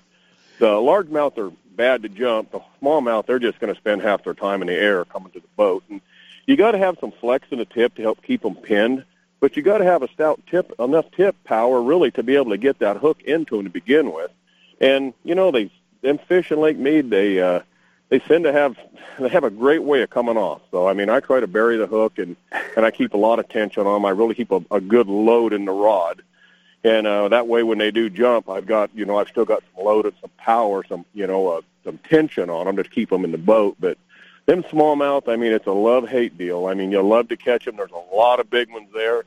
R: the largemouth are bad to jump. The smallmouth, they're just going to spend half their time in the air coming to the boat. And you got to have some flex in the tip to help keep them pinned. But you got to have a stout tip, enough tip power really to be able to get that hook into them to begin with. And you know, they them fish in Lake Mead, they uh, they tend to have they have a great way of coming off. So I mean, I try to bury the hook and and I keep a lot of tension on them. I really keep a, a good load in the rod, and uh, that way when they do jump, I've got you know I've still got some load and some power, some you know uh, some tension on them to keep them in the boat. But them smallmouth, I mean, it's a love hate deal. I mean, you love to catch them. There's a lot of big ones there.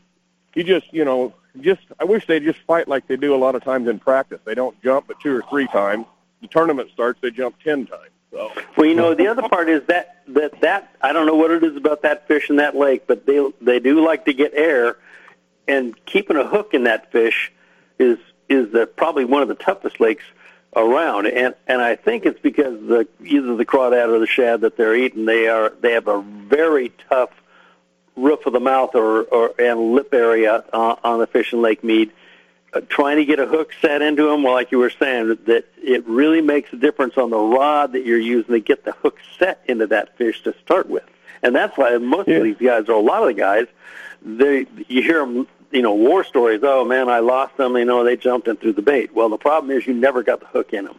R: You just you know just I wish they'd just fight like they do a lot of times in practice. They don't jump but two or three times. The tournament starts, they jump ten times. So.
C: Well, you know, the other part is that that that I don't know what it is about that fish in that lake, but they they do like to get air, and keeping a hook in that fish is is the, probably one of the toughest lakes around, and and I think it's because the either the crawdad or the shad that they're eating they are they have a very tough roof of the mouth or, or and lip area uh, on the fish in Lake Mead. Uh, trying to get a hook set into them, well, like you were saying, that, that it really makes a difference on the rod that you're using to get the hook set into that fish to start with. And that's why most of these guys, or a lot of the guys, they you hear them, you know, war stories. Oh man, I lost them. You know, they jumped in through the bait. Well, the problem is you never got the hook in them.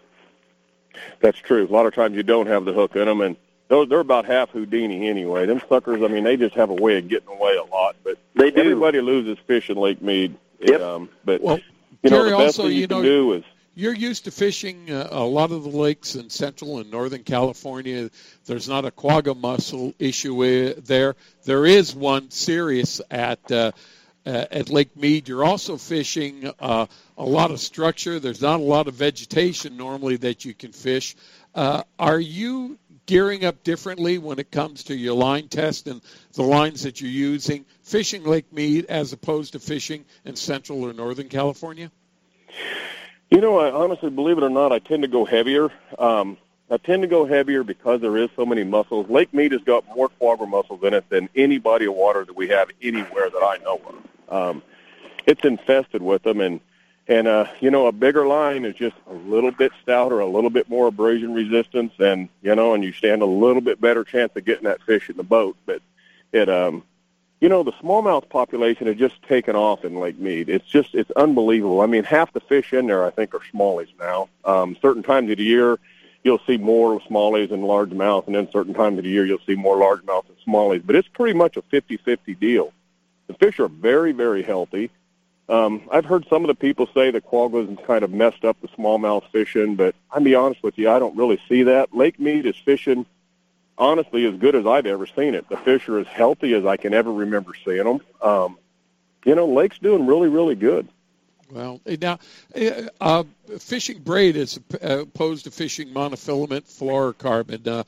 R: That's true. A lot of times you don't have the hook in them, and those they're about half Houdini anyway. Them suckers, I mean, they just have a way of getting away a lot. But
C: they do.
R: Everybody loses fish in Lake Mead.
C: Yep.
R: Um, but
B: Well,
R: you know,
B: Gary,
R: the best
B: also,
R: thing you,
B: you
R: can
B: know,
R: do is
B: You're used to fishing uh, a lot of the lakes in central and northern California. There's not a quagga mussel issue uh, there. There is one serious at uh, at Lake Mead. You're also fishing uh, a lot of structure. There's not a lot of vegetation normally that you can fish. Uh, are you gearing up differently when it comes to your line test and the lines that you're using, fishing Lake Mead as opposed to fishing in central or northern California?
R: You know, I honestly, believe it or not, I tend to go heavier. Um, I tend to go heavier because there is so many mussels. Lake Mead has got more quagga mussels in it than any body of water that we have anywhere that I know of. Um, it's infested with them, and And uh, you know, a bigger line is just a little bit stouter, a little bit more abrasion resistance, and you know, and you stand a little bit better chance of getting that fish in the boat. But it, um, you know, the smallmouth population has just taken off in Lake Mead. It's just it's unbelievable. I mean, half the fish in there, I think, are smallies now. Um, certain times of the year, you'll see more smallies and largemouth, and then certain times of the year, you'll see more largemouth and smallies. But it's pretty much a 50-50 deal. The fish are very, very healthy. Um, I've heard some of the people say that quagga's kind of messed up the smallmouth fishing, but I'll be honest with you, I don't really see that. Lake Mead is fishing honestly as good as I've ever seen it. The fish are as healthy as I can ever remember seeing them. Um, you know, Lake's doing really, really good.
B: Well, now, uh, fishing braid is opposed to fishing monofilament fluorocarbon, uh,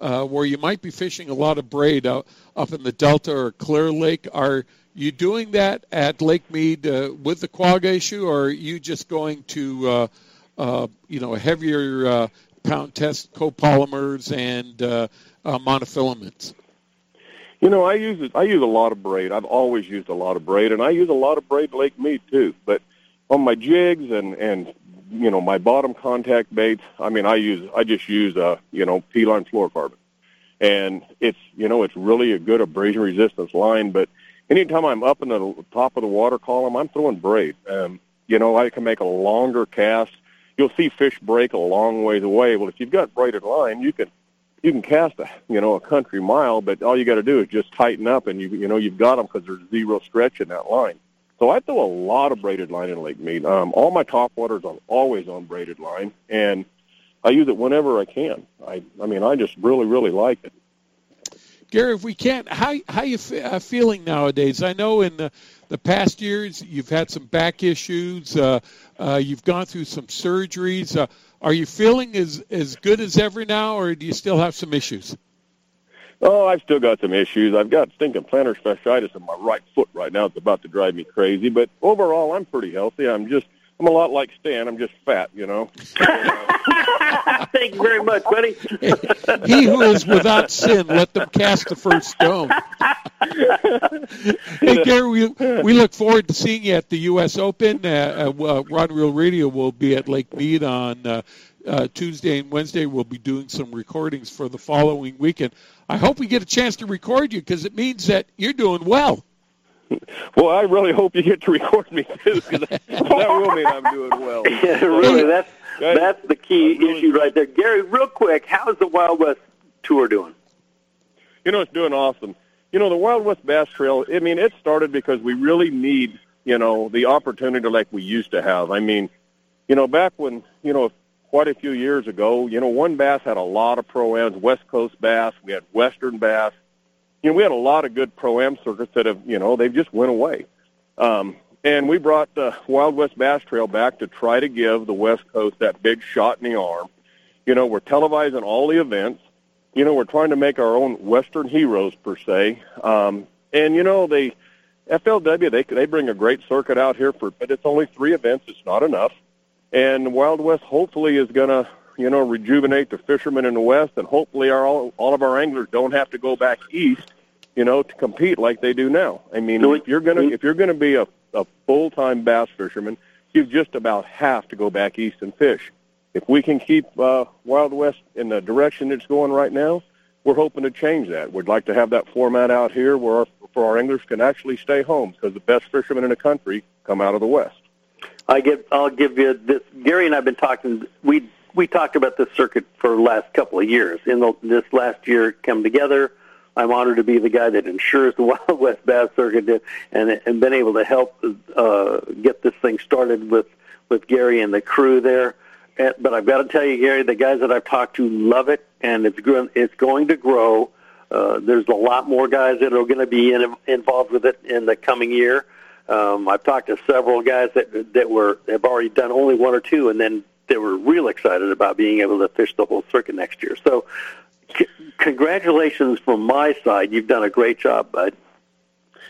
B: uh, where you might be fishing a lot of braid up in the Delta or Clear Lake. Are you doing that at Lake Mead uh, with the quagga issue, or are you just going to, uh, uh, you know, heavier uh, pound test copolymers and uh, uh, monofilaments?
R: You know, I use I use a lot of braid. I've always used a lot of braid, and I use a lot of braid Lake Mead too. But on my jigs and and you know my bottom contact baits, I mean, I use I just use a you know P-Line fluorocarbon, and it's you know it's really a good abrasion resistance line, but anytime I'm up in the top of the water column, I'm throwing braid. Um, you know, I can make a longer cast. You'll see fish break a long ways away. Well, if you've got braided line, you can you can cast a you know a country mile, but all you got to do is just tighten up, and you you know you've got them because there's zero stretch in that line. So I throw a lot of braided line in Lake Mead. Um, all my top waters are always on braided line, and I use it whenever I can. I I mean I just really really like it.
B: Gary, if we can't, how how you uh, feeling nowadays? I know in the, the past years you've had some back issues. Uh, uh, you've gone through some surgeries. Uh, are you feeling as as good as ever now, or do you still have some issues?
R: Oh, I've still got some issues. I've got stinking plantar fasciitis in my right foot right now. It's about to drive me crazy. But overall, I'm pretty healthy. I'm just I'm a lot like Stan. I'm just fat, you know.
C: Thank you very much, buddy.
B: he who is without sin, let them cast the first stone. hey, Gary, we, we look forward to seeing you at the U.S. Open. Uh, uh, Rod Reel Radio will be at Lake Mead on uh, uh, Tuesday and Wednesday. We'll be doing some recordings for the following weekend. I hope we get a chance to record you because it means that you're doing well.
R: Well, I really hope you get to record me too, because that, that will mean I'm doing well.
C: Yeah, really, that's that's the key really issue right there. Gary, real quick, how's the Wild West tour doing?
R: You know, it's doing awesome. You know, the Wild West Bass Trail. I mean, it started because we really need, you know, the opportunity like we used to have. I mean, you know, back when, you know, quite a few years ago, you know, WON Bass had a lot of pro-ams, West Coast bass. We had Western bass you know, we had a lot of good pro-am circuits that have, you know, they've just went away. Um, and we brought the Wild West Bass Trail back to try to give the West Coast that big shot in the arm. You know, we're televising all the events. You know, we're trying to make our own Western heroes per se. Um, and you know, they FLW they they bring a great circuit out here for, but it's only three events. It's not enough. And Wild West hopefully is going to you know rejuvenate the fishermen in the West, and hopefully our all, all of our anglers don't have to go back east you know, to compete like they do now. I mean, if you're gonna if you're gonna be a, a full time bass fisherman, you just about have to go back east and fish. If we can keep uh, Wild West in the direction it's going right now, we're hoping to change that. We'd like to have that format out here where our, for our anglers can actually stay home because the best fishermen in the country come out of the West.
C: I give I'll give you this. Gary and I've been talking. We we talked about this circuit for the last couple of years. In the, this last year, come together I'm honored to be the guy that insures the Wild West Bass Circuit and and been able to help uh, get this thing started with with Gary and the crew there. And, but I've got to tell you, Gary, the guys that I've talked to love it, and it's going it's going to grow. Uh, there's a lot more guys that are going to be in, involved with it in the coming year. Um, I've talked to several guys that that were have already done only one or two, and then they were real excited about being able to fish the whole circuit next year. So c- congratulations from my side. You've done a great job, bud.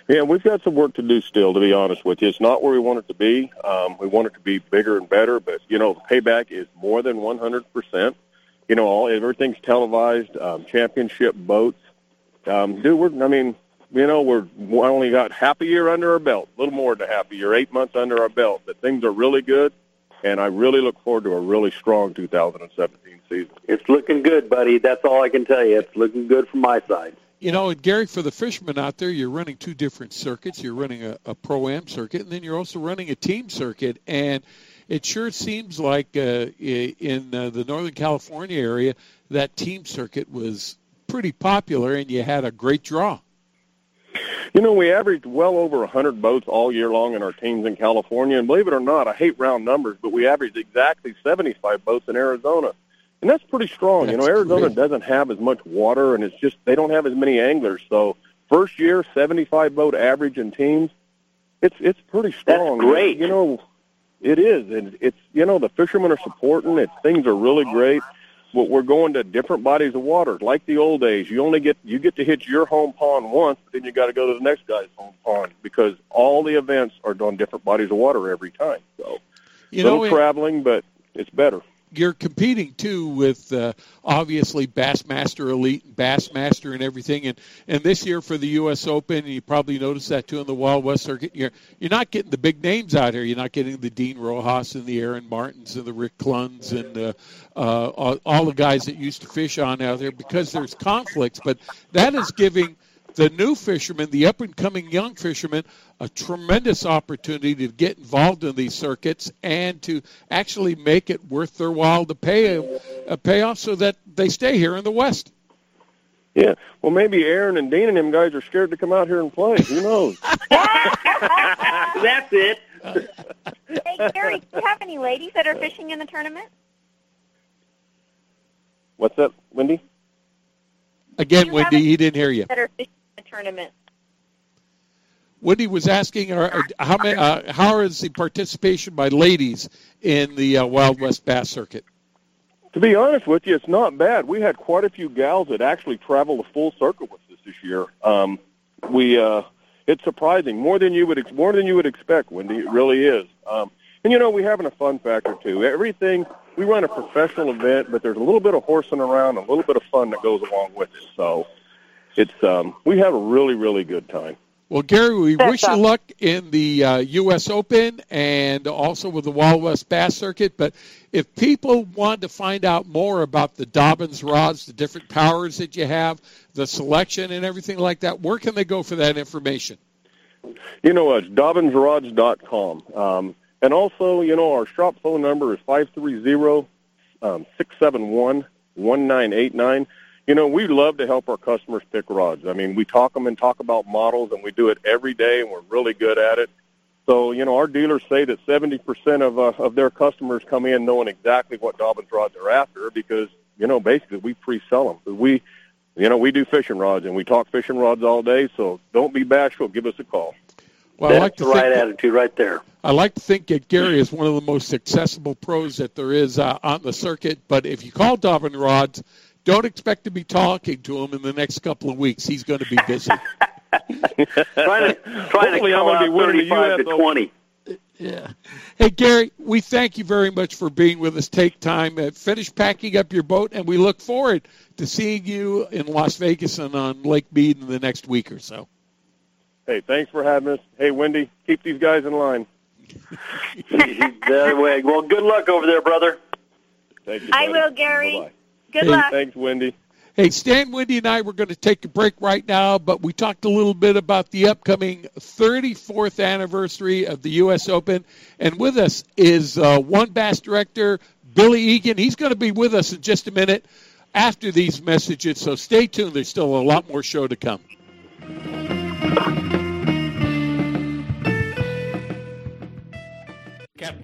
R: Yeah, we've got some work to do still, to be honest with you. It's not where we want it to be. Um, we want it to be bigger and better, but, you know, the payback is more than 100%. You know, all everything's televised, um, championship boats. Um, dude, we're, I mean, you know, we're we only got half a year under our belt, a little more than half a year, eight months under our belt. But things are really good, and I really look forward to a really strong 2017 season.
C: It's looking good, buddy. That's all I can tell you. It's looking good from my side.
B: You know, and Gary, for the fishermen out there, you're running two different circuits. You're running a, a pro am circuit, and then you're also running a team circuit. And it sure seems like uh, in uh, the Northern California area, that team circuit was pretty popular, and you had a great draw.
R: You know, we averaged well over 100 boats all year long in our teams in California, and believe it or not, I hate round numbers, but we averaged exactly 75 boats in Arizona, and that's pretty strong.
B: That's
R: you know, Arizona
B: great.
R: doesn't have as much water, and it's just they don't have as many anglers. So first year, 75 boat average in teams, it's it's pretty strong.
C: That's great.
R: You know, it is, and it's you know the fishermen are supporting it. Things are really great. But we're going to different bodies of water, like the old days. You only get you get to hit your home pond once, but then you got to go to the next guy's home pond because all the events are on different bodies of water every time. So,
B: You
R: little traveling, but it's better.
B: You're competing too with uh, obviously Bassmaster Elite and Bassmaster and everything. And and this year for the U.S. Open, and you probably noticed that too in the Wild West circuit. You're you're not getting the big names out here. You're not getting the Dean Rojas and the Aaron Martens and the Rick Clunns and uh, uh, all, all the guys that used to fish on out there because there's conflicts. But that is giving the new fishermen, the up and coming young fishermen, a tremendous opportunity to get involved in these circuits and to actually make it worth their while to pay uh, a, a payoff so that they stay here in the West.
R: Yeah. Well, maybe Aaron and Dean and them guys are scared to come out here and play. Who knows?
C: That's it.
D: Hey, Gary, do you have any ladies that are fishing in the tournament?
R: What's up, Wendy?
B: Again, Wendy,
D: have
B: he didn't hear you.
D: That are fishing in the tournament.
B: Wendy was asking uh, uh, how many, uh, how is the participation by ladies in the uh, Wild West Bass Circuit?
R: To be honest with you, it's not bad. We had quite a few gals that actually traveled the full circuit with us this year. Um, we uh, it's surprising more than you would ex- more than you would expect, Wendy. It really is. Um, and you know, we're having a fun factor too. Everything we run a professional event, but there's a little bit of horsing around, a little bit of fun that goes along with it. So it's um, we have a really really good time.
B: Well, Gary, we wish you luck in the uh, U.S. Open and also with the Wild West Bass Circuit. But if people want to find out more about the Dobyns rods, the different powers that you have, the selection and everything like that, where can they go for that information?
R: You know, it's dobynsrods.com. Um, and also, you know, our shop phone number is five three zero um, six seven one one nine eight nine. You know, we love to help our customers pick rods. I mean, we talk them and talk about models, and we do it every day, and we're really good at it. So, you know, our dealers say that 70% of, uh, of their customers come in knowing exactly what Dobyns rods they're after because, you know, basically we pre-sell them. We, you know, we do fishing rods, and we talk fishing rods all day, so don't be bashful. Give us a call.
B: Well, I
C: That's
B: like
C: the right
B: that-
C: attitude right there.
B: I like to think that Gary is one of the most accessible pros that there is uh, on the circuit. But if you call Dobbin Rods, don't expect to be talking to him in the next couple of weeks. He's going to be busy.
C: trying to trying to
R: Hopefully I'm
C: call
R: gonna be
C: out
R: winning the
C: 35 to 20.
B: Yeah. Hey, Gary, we thank you very much for being with us. Take time, uh, finish packing up your boat, and we look forward to seeing you in Las Vegas and on Lake Mead in the next week or so.
R: Hey, thanks for having us. Hey, Wendy, keep these guys in line.
C: the other way. Well, good luck over there, brother.
R: Thank you.
D: I will, Gary.
R: Bye-bye.
D: Good
B: Hey,
D: luck.
R: Thanks, Wendy.
B: Hey, Stan, Wendy, and I were going to take a break right now, but we talked a little bit about the upcoming 34th anniversary of the U.S. Open. And with us is uh, WON Bass director, Billy Egan. He's going to be with us in just a minute after these messages, so stay tuned. There's still a lot more show to come. Captain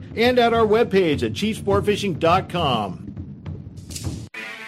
T: and at our webpage at chiefsportfishing.com.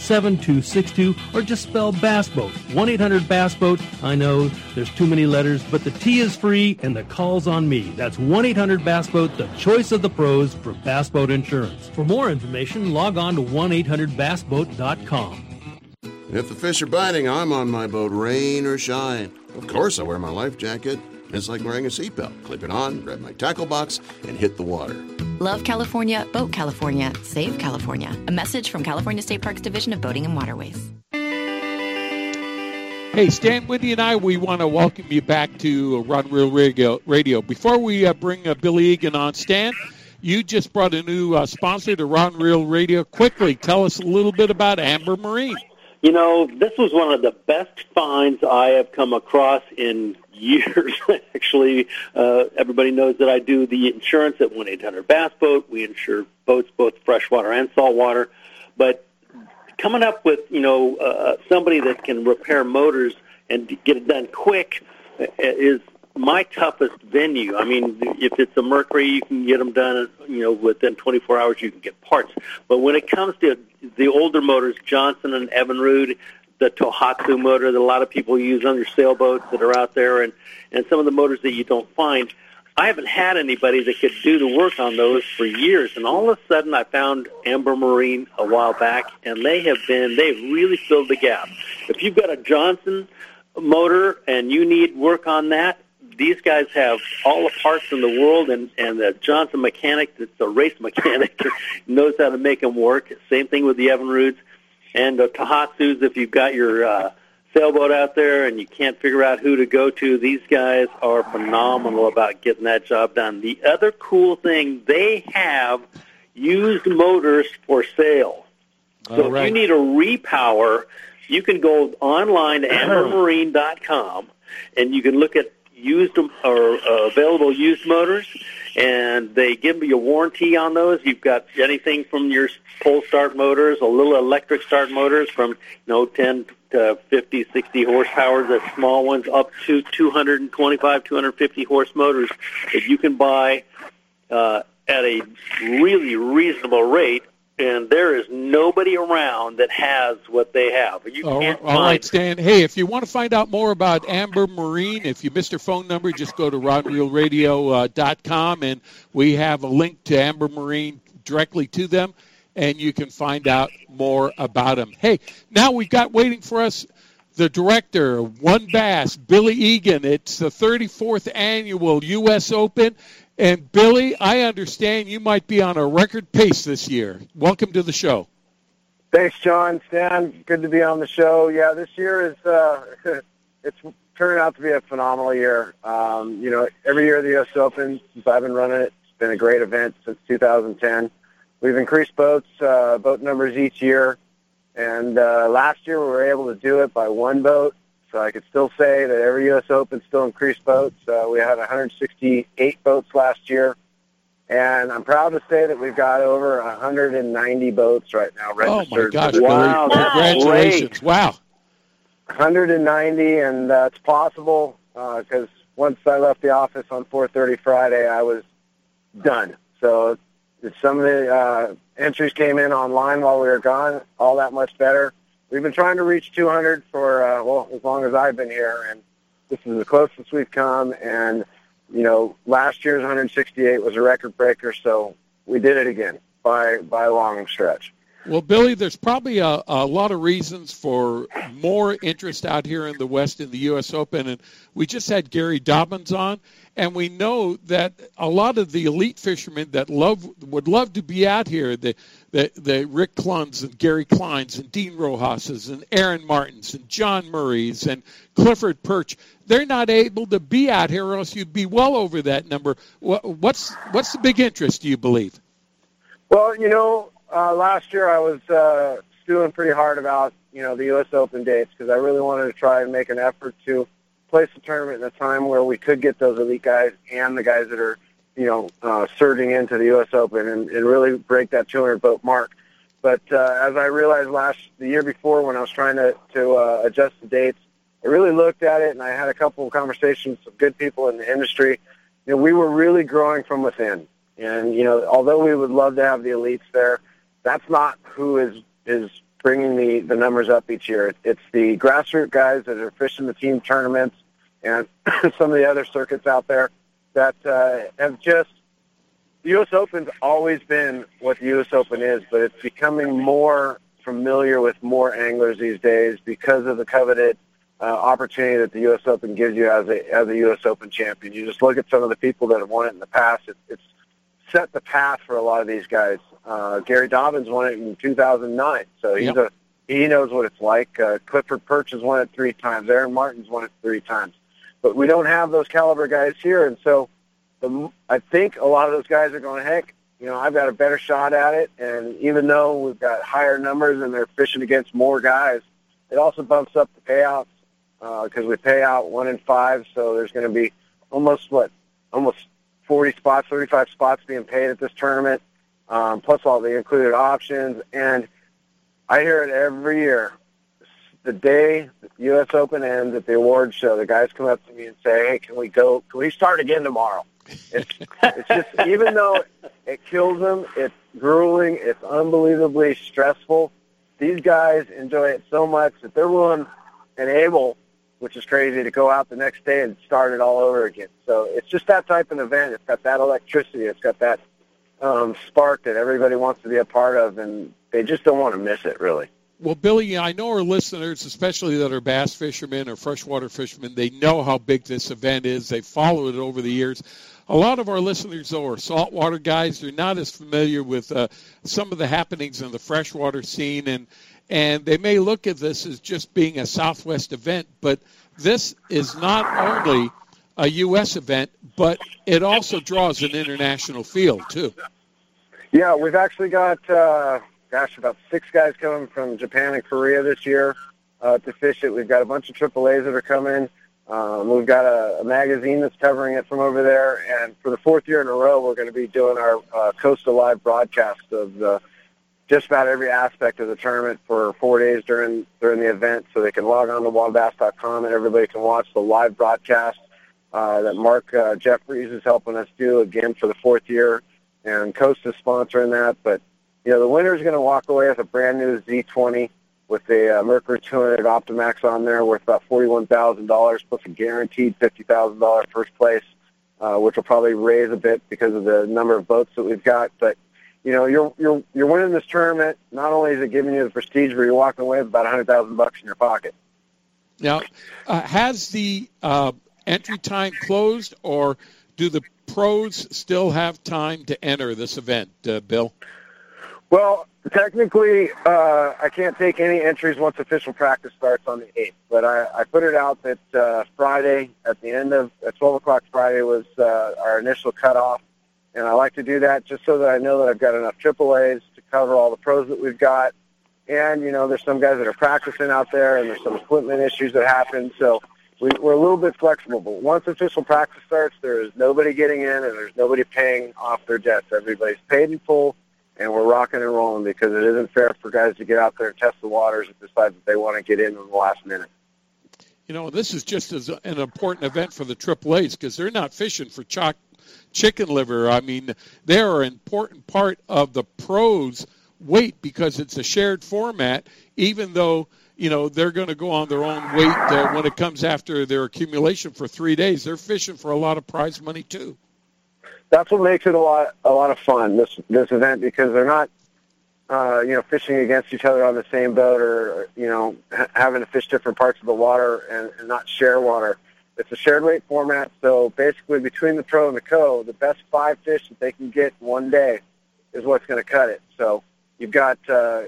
U: 7262 or just spell Bass Boat. 1 800 Bass Boat. I know there's too many letters, but the T is free and the call's on me. That's 1 800 Bass Boat, the choice of the pros for bass boat insurance. For more information, log on to 1 800 bassboat.com.
F: If the fish are biting, I'm on my boat, rain or shine. Of course, I wear my life jacket. It's like wearing a seatbelt. Clip it on, grab my tackle box, and hit the water.
G: Love California, Boat California, Save California. A message from California State Parks Division of Boating and Waterways.
B: Hey, Stan Whitney and I, we want to welcome you back to Rod Reel Radio. Radio. Before we uh, bring uh, Billy Egan on, Stan, you just brought a new uh, sponsor to Rod Reel Radio. Quickly, tell us a little bit about Amber Marine.
C: You know, this was one of the best finds I have come across in years. Actually, uh, everybody knows that I do the insurance at one eight hundred Bass Boat. We insure boats, both freshwater and saltwater. But coming up with you know uh, somebody that can repair motors and get it done quick uh, is my toughest venue. I mean, if it's a Mercury, you can get them done. You know, within 24 hours, you can get parts. But when it comes to the older motors, Johnson and Evinrude, the Tohatsu motor that a lot of people use on their sailboats that are out there, and and some of the motors that you don't find. I haven't had anybody that could do the work on those for years, and all of a sudden I found Amber Marine a while back, and they have been they've really filled the gap. If you've got a Johnson motor and you need work on that, these guys have all the parts in the world, and and the Johnson mechanic, that's a race mechanic, knows how to make them work. Same thing with the Evinrudes and the Tohatsus. If you've got your uh, sailboat out there and you can't figure out who to go to, these guys are phenomenal about getting that job done. The other cool thing, they have used motors for sale. So
B: right.
C: if you need a repower, you can go online to ambermarine.com and you can look at used or uh, available used motors and they give you a warranty on those. You've got anything from your pole start motors, a little electric start motors from you know 10 to 50, 60 horsepower, the small ones up to 225, 250 horse motors that you can buy uh, at a really reasonable rate. And there is nobody around that has what they have. You
B: All
C: can't
B: all right, Stan. Hey, if you want to find out more about Amber Marine, if you missed her phone number, just go to rodreelradio.com uh, and we have a link to Amber Marine directly to them, and you can find out more about them. Hey, now we've got waiting for us the director of WON Bass, Billy Egan. It's the 34th annual U.S. Open. And Billy, I understand you might be on a record pace this year. Welcome to the show.
V: Thanks, John. Stan, good to be on the show. Yeah, this year is uh, it's turned out to be a phenomenal year. Um, you know, every year the U.S. Open since I've been running it, it's been a great event since 2010. We've increased boats, uh, boat numbers each year, and uh, last year we were able to do it by one boat. So I could still say that every U.S. Open still increased boats. Uh, we had 168 boats last year. And I'm proud to say that we've got over 190 boats right now registered.
B: Oh my gosh! Wow, congratulations!
V: Great.
B: Wow.
V: 190, and uh, possible because uh, once I left the office on 4:30 Friday, I was done. So if some of the uh, entries came in online while we were gone, all that much better. We've been trying to reach 200 for uh, well as long as I've been here, and this is the closest we've come. And you know, last year's 168 was a record breaker, so we did it again by by a long stretch.
B: Well, Billy, there's probably a, a lot of reasons for more interest out here in the West in the U.S. Open, and we just had Gary Dobyns on, and we know that a lot of the elite fishermen that love would love to be out here, the the, the Rick Clunns and Gary Kleins and Dean Rojas's and Aaron Martens and John Murray's and Clifford Pirch, they're not able to be out here, or else you'd be well over that number. What's what's the big interest? Do you believe?
V: Well, you know, uh, last year I was uh, stewing pretty hard about you know the U.S. Open dates because I really wanted to try and make an effort to place the tournament in a time where we could get those elite guys and the guys that are you know uh, surging into the U.S. Open and, and really break that 200 boat mark. But uh, as I realized last the year before when I was trying to to uh, adjust the dates, I really looked at it and I had a couple of conversations with good people in the industry. You know, we were really growing from within, and you know, although we would love to have the elites there, that's not who is is bringing the the numbers up each year. It's the grassroots guys that are fishing the team tournaments and some of the other circuits out there that uh, have just the U.S. Open's always been what the U.S. Open is, but it's becoming more familiar with more anglers these days because of the coveted uh, opportunity that the U.S. Open gives you as a as a U.S. Open champion. You just look at some of the people that have won it in the past. It, it's set the path for a lot of these guys. Uh, Gary Dobyns won it in 2009, so he's yep. a he knows what it's like. Uh, Clifford Pirch has won it three times. Aaron Martens won it three times, but we don't have those caliber guys here, and so the, I think a lot of those guys are going, heck, you know, I've got a better shot at it, and even though we've got higher numbers and they're fishing against more guys, it also bumps up the payouts because uh, we pay out one in five, so there's going to be almost what almost 40 spots, 35 spots being paid at this tournament, um, plus all the included options. And I hear it every year. The day the U.S. Open ends at the awards show, the guys come up to me and say, "Hey, can we go? Can we start again tomorrow?" It's it's just even though it kills them, it's grueling, it's unbelievably stressful. These guys enjoy it so much that they're willing and able which is crazy to go out the next day and start it all over again. So it's just that type of event. It's got that electricity. It's got that um, spark that everybody wants to be a part of, and they just don't want to miss it, really.
B: Well, Billy, I know our listeners, especially that are bass fishermen or freshwater fishermen, they know how big this event is. They followed it over the years. A lot of our listeners, though, are saltwater guys. They're not as familiar with uh, some of the happenings in the freshwater scene, and and they may look at this as just being a Southwest event, but this is not only a U.S. event, but it also draws an international field too.
V: Yeah, we've actually got, uh, gosh, about six guys coming from Japan and Korea this year uh, to fish it. We've got a bunch of AAA's that are coming. Um, we've got a, a magazine that's covering it from over there, and for the fourth year in a row, we're going to be doing our uh, Coastal Live broadcast of the just about every aspect of the tournament for four days during during the event, so they can log on to wildbass.com and everybody can watch the live broadcast uh, that Mark uh, Jeffries is helping us do again for the fourth year, and Coast is sponsoring that. But you know, the winner is going to walk away with a brand new Z20 with a uh, Mercury 200 Optimax on there, worth about forty-one thousand dollars, plus a guaranteed fifty thousand dollar first place, uh, which will probably raise a bit because of the number of boats that we've got, but you know, you're you're you're winning this tournament. Not only is it giving you the prestige, but you're walking away with about a hundred thousand bucks in your pocket.
B: Now, uh, has the uh, entry time closed, or do the pros still have time to enter this event, uh, Bill?
V: Well, technically, uh, I can't take any entries once official practice starts on the 8th, but I, I put it out that uh, Friday, at the end of at 12 o'clock Friday, was uh, our initial cutoff. And I like to do that just so that I know that I've got enough AAAs to cover all the pros that we've got. And, you know, there's some guys that are practicing out there, and there's some equipment issues that happen. So we, we're a little bit flexible. But once official practice starts, there is nobody getting in, and there's nobody paying off their debts. Everybody's paid in full, and we're rocking and rolling because it isn't fair for guys to get out there and test the waters and decide that they want to get in in the last minute.
B: You know, this is just as an important event for the AAAs because they're not fishing for chalk chicken liver. I mean, they're an important part of the pros' weight because it's a shared format, even though you know they're going to go on their own weight uh, when it comes after their accumulation for three days. They're fishing for a lot of prize money too.
V: That's what makes it a lot a lot of fun this this event because they're not uh, you know fishing against each other on the same boat or you know ha- having to fish different parts of the water and, and not share water. It's a shared weight format, so basically between the pro and the co, the best five fish that they can get one day is what's going to cut it. So you've got uh,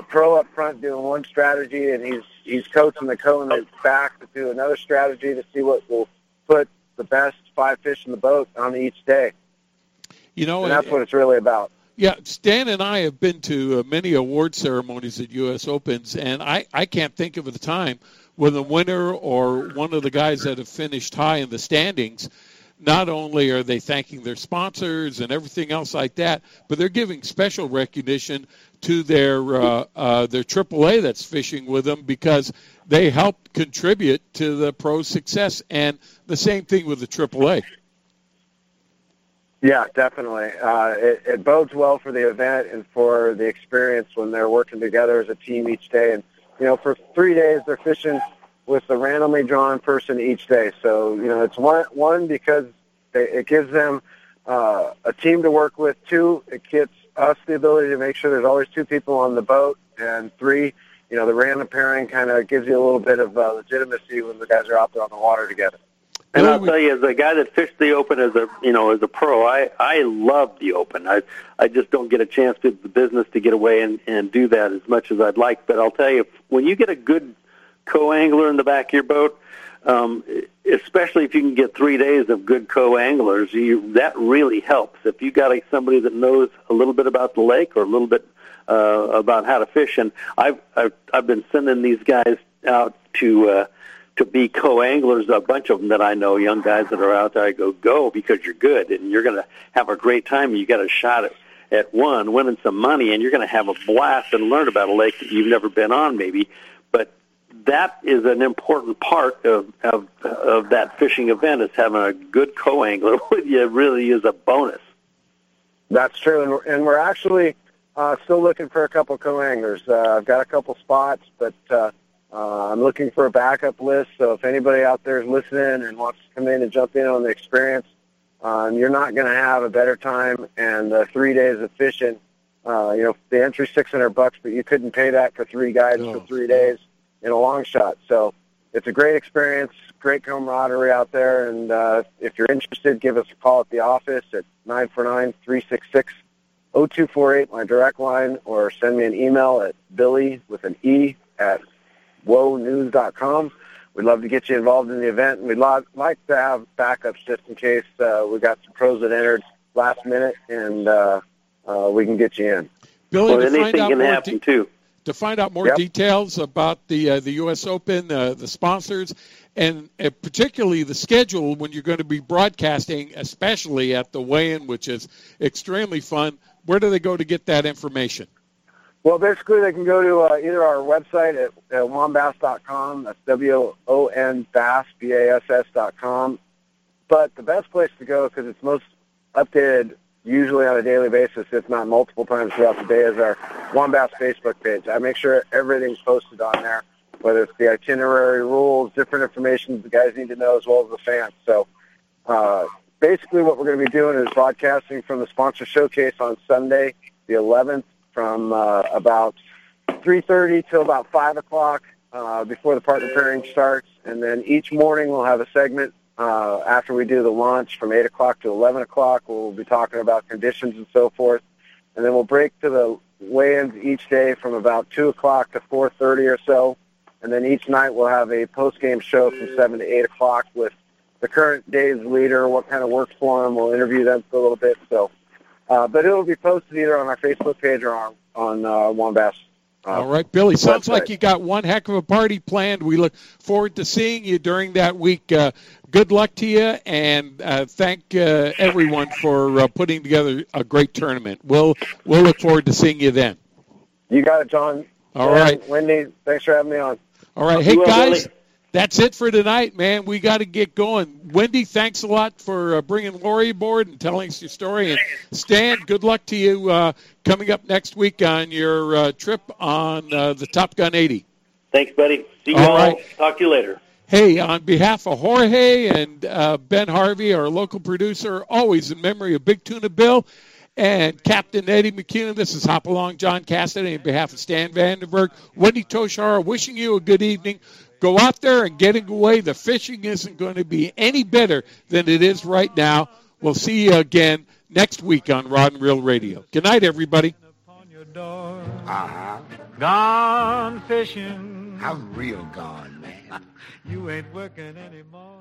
V: a pro up front doing one strategy, and he's he's coaching the co in the back to do another strategy to see what will put the best five fish in the boat on each day.
B: You know,
V: and that's what it's really about.
B: Yeah, Stan and I have been to uh, many award ceremonies at U.S. Opens, and I, I can't think of a time when the winner or one of the guys that have finished high in the standings, not only are they thanking their sponsors and everything else like that, but they're giving special recognition to their uh, uh, their AAA that's fishing with them because they helped contribute to the pro success. And the same thing with the AAA.
V: Yeah, definitely. Uh, it, it bodes well for the event and for the experience when they're working together as a team each day. And you know, for three days they're fishing with a randomly drawn person each day. So you know, it's one one because they, it gives them uh, a team to work with. Two, it gets us the ability to make sure there's always two people on the boat. And three, you know, the random pairing kind of gives you a little bit of uh, legitimacy when the guys are out there on the water together.
C: And I'll tell you, as a guy that fished the Open as a you know as a pro, I I love the Open. I I just don't get a chance to the business to get away and and do that as much as I'd like. But I'll tell you, when you get a good co-angler in the back of your boat, um, especially if you can get three days of good co-anglers, you that really helps. If you got a, somebody that knows a little bit about the lake or a little bit uh, about how to fish, and I've I've, I've been sending these guys out to. Uh, to be co-anglers, a bunch of them that I know, young guys that are out there. I go, go because you're good and you're going to have a great time. You got a shot at at one, winning some money, and you're going to have a blast and learn about a lake that you've never been on, maybe. But that is an important part of of, of that fishing event is having a good co-angler with you. Really is a bonus.
V: That's true, and we're, and we're actually uh, still looking for a couple co-anglers. Uh, I've got a couple spots, but. Uh, uh, I'm looking for a backup list, so if anybody out there is listening and wants to come in and jump in on the experience, um, you're not going to have a better time. And uh, three days of fishing, uh, you know, the entry's 600 bucks, but you couldn't pay that for three guides
B: Oh.
V: for three days in a long shot. So it's a great experience, great camaraderie out there. And uh, if you're interested, give us a call at the office at 949-366-0248, my direct line, or send me an email at billy with an E at wonews.com. We'd love to get you involved in the event, and we'd lo- like to have backups just in case uh, we got some pros that entered last minute, and uh, uh, we can get you in.
B: Billy,
C: well, anything can happen
B: de-
C: too.
B: To find out more
V: Yep.
B: details about the uh, the U.S. Open, uh, the sponsors, and uh, particularly the schedule when you're going to be broadcasting, especially at the weigh-in, which is extremely fun. Where do they go to get that information?
V: Well, basically, they can go to uh, either our website at, at wonbass.com. That's W-O-N Bass, B-A-S-S dot com. But the best place to go, because it's most updated usually on a daily basis, if not multiple times throughout the day, is our WON Bass Facebook page. I make sure everything's posted on there, whether it's the itinerary rules, different information the guys need to know, as well as the fans. So uh, basically what we're going to be doing is broadcasting from the sponsor showcase on Sunday, the 11th, from uh, about 3.30 till about 5 o'clock. uh, before the partner pairing starts, and then each morning we'll have a segment uh, after we do the launch from 8 o'clock to 11 o'clock. We'll be talking about conditions and so forth, and then we'll break to the weigh-ins each day from about 2 o'clock to 4.30 or so, and then each night we'll have a post-game show from 7 to 8 o'clock with the current day's leader, what kind of works for them. We'll interview them for a little bit. So, uh, but it'll be posted either on our Facebook page or on, on uh, Uh,
B: All right, Billy. Sounds like you got one heck of a party planned. We look forward to seeing you during that week. Uh, good luck to you, and uh, thank uh, everyone for uh, putting together a great tournament. We'll we'll look forward to seeing you then.
V: You got it, John.
B: All
V: Jen,
B: right.
V: Wendy, thanks for having me on.
B: All right, hey guys, that's it for tonight, man. We got to get going. Wendy, thanks a lot for uh, bringing Lori aboard and telling us your story. And Stan, good luck to you uh, coming up next week on your uh, trip on uh, the Top Gun 80.
C: Thanks, buddy. See you
B: All
C: all.
B: right.
C: Talk to you later.
B: Hey, on behalf of Jorge and uh, Ben Harvey, our local producer, always in memory of Big Tuna Bill and Captain Eddie McCune, this is Hop Along John Cassidy on behalf of Stan Vandenberg, Wendy Toshihara, wishing you a good evening. Go out there and getting away. The fishing isn't going to be any better than it is right now. We'll see you again next week on Rod and Reel Radio. Good night, everybody.
W: Uh-huh. Gone fishing. I'm real gone, man. You ain't working anymore.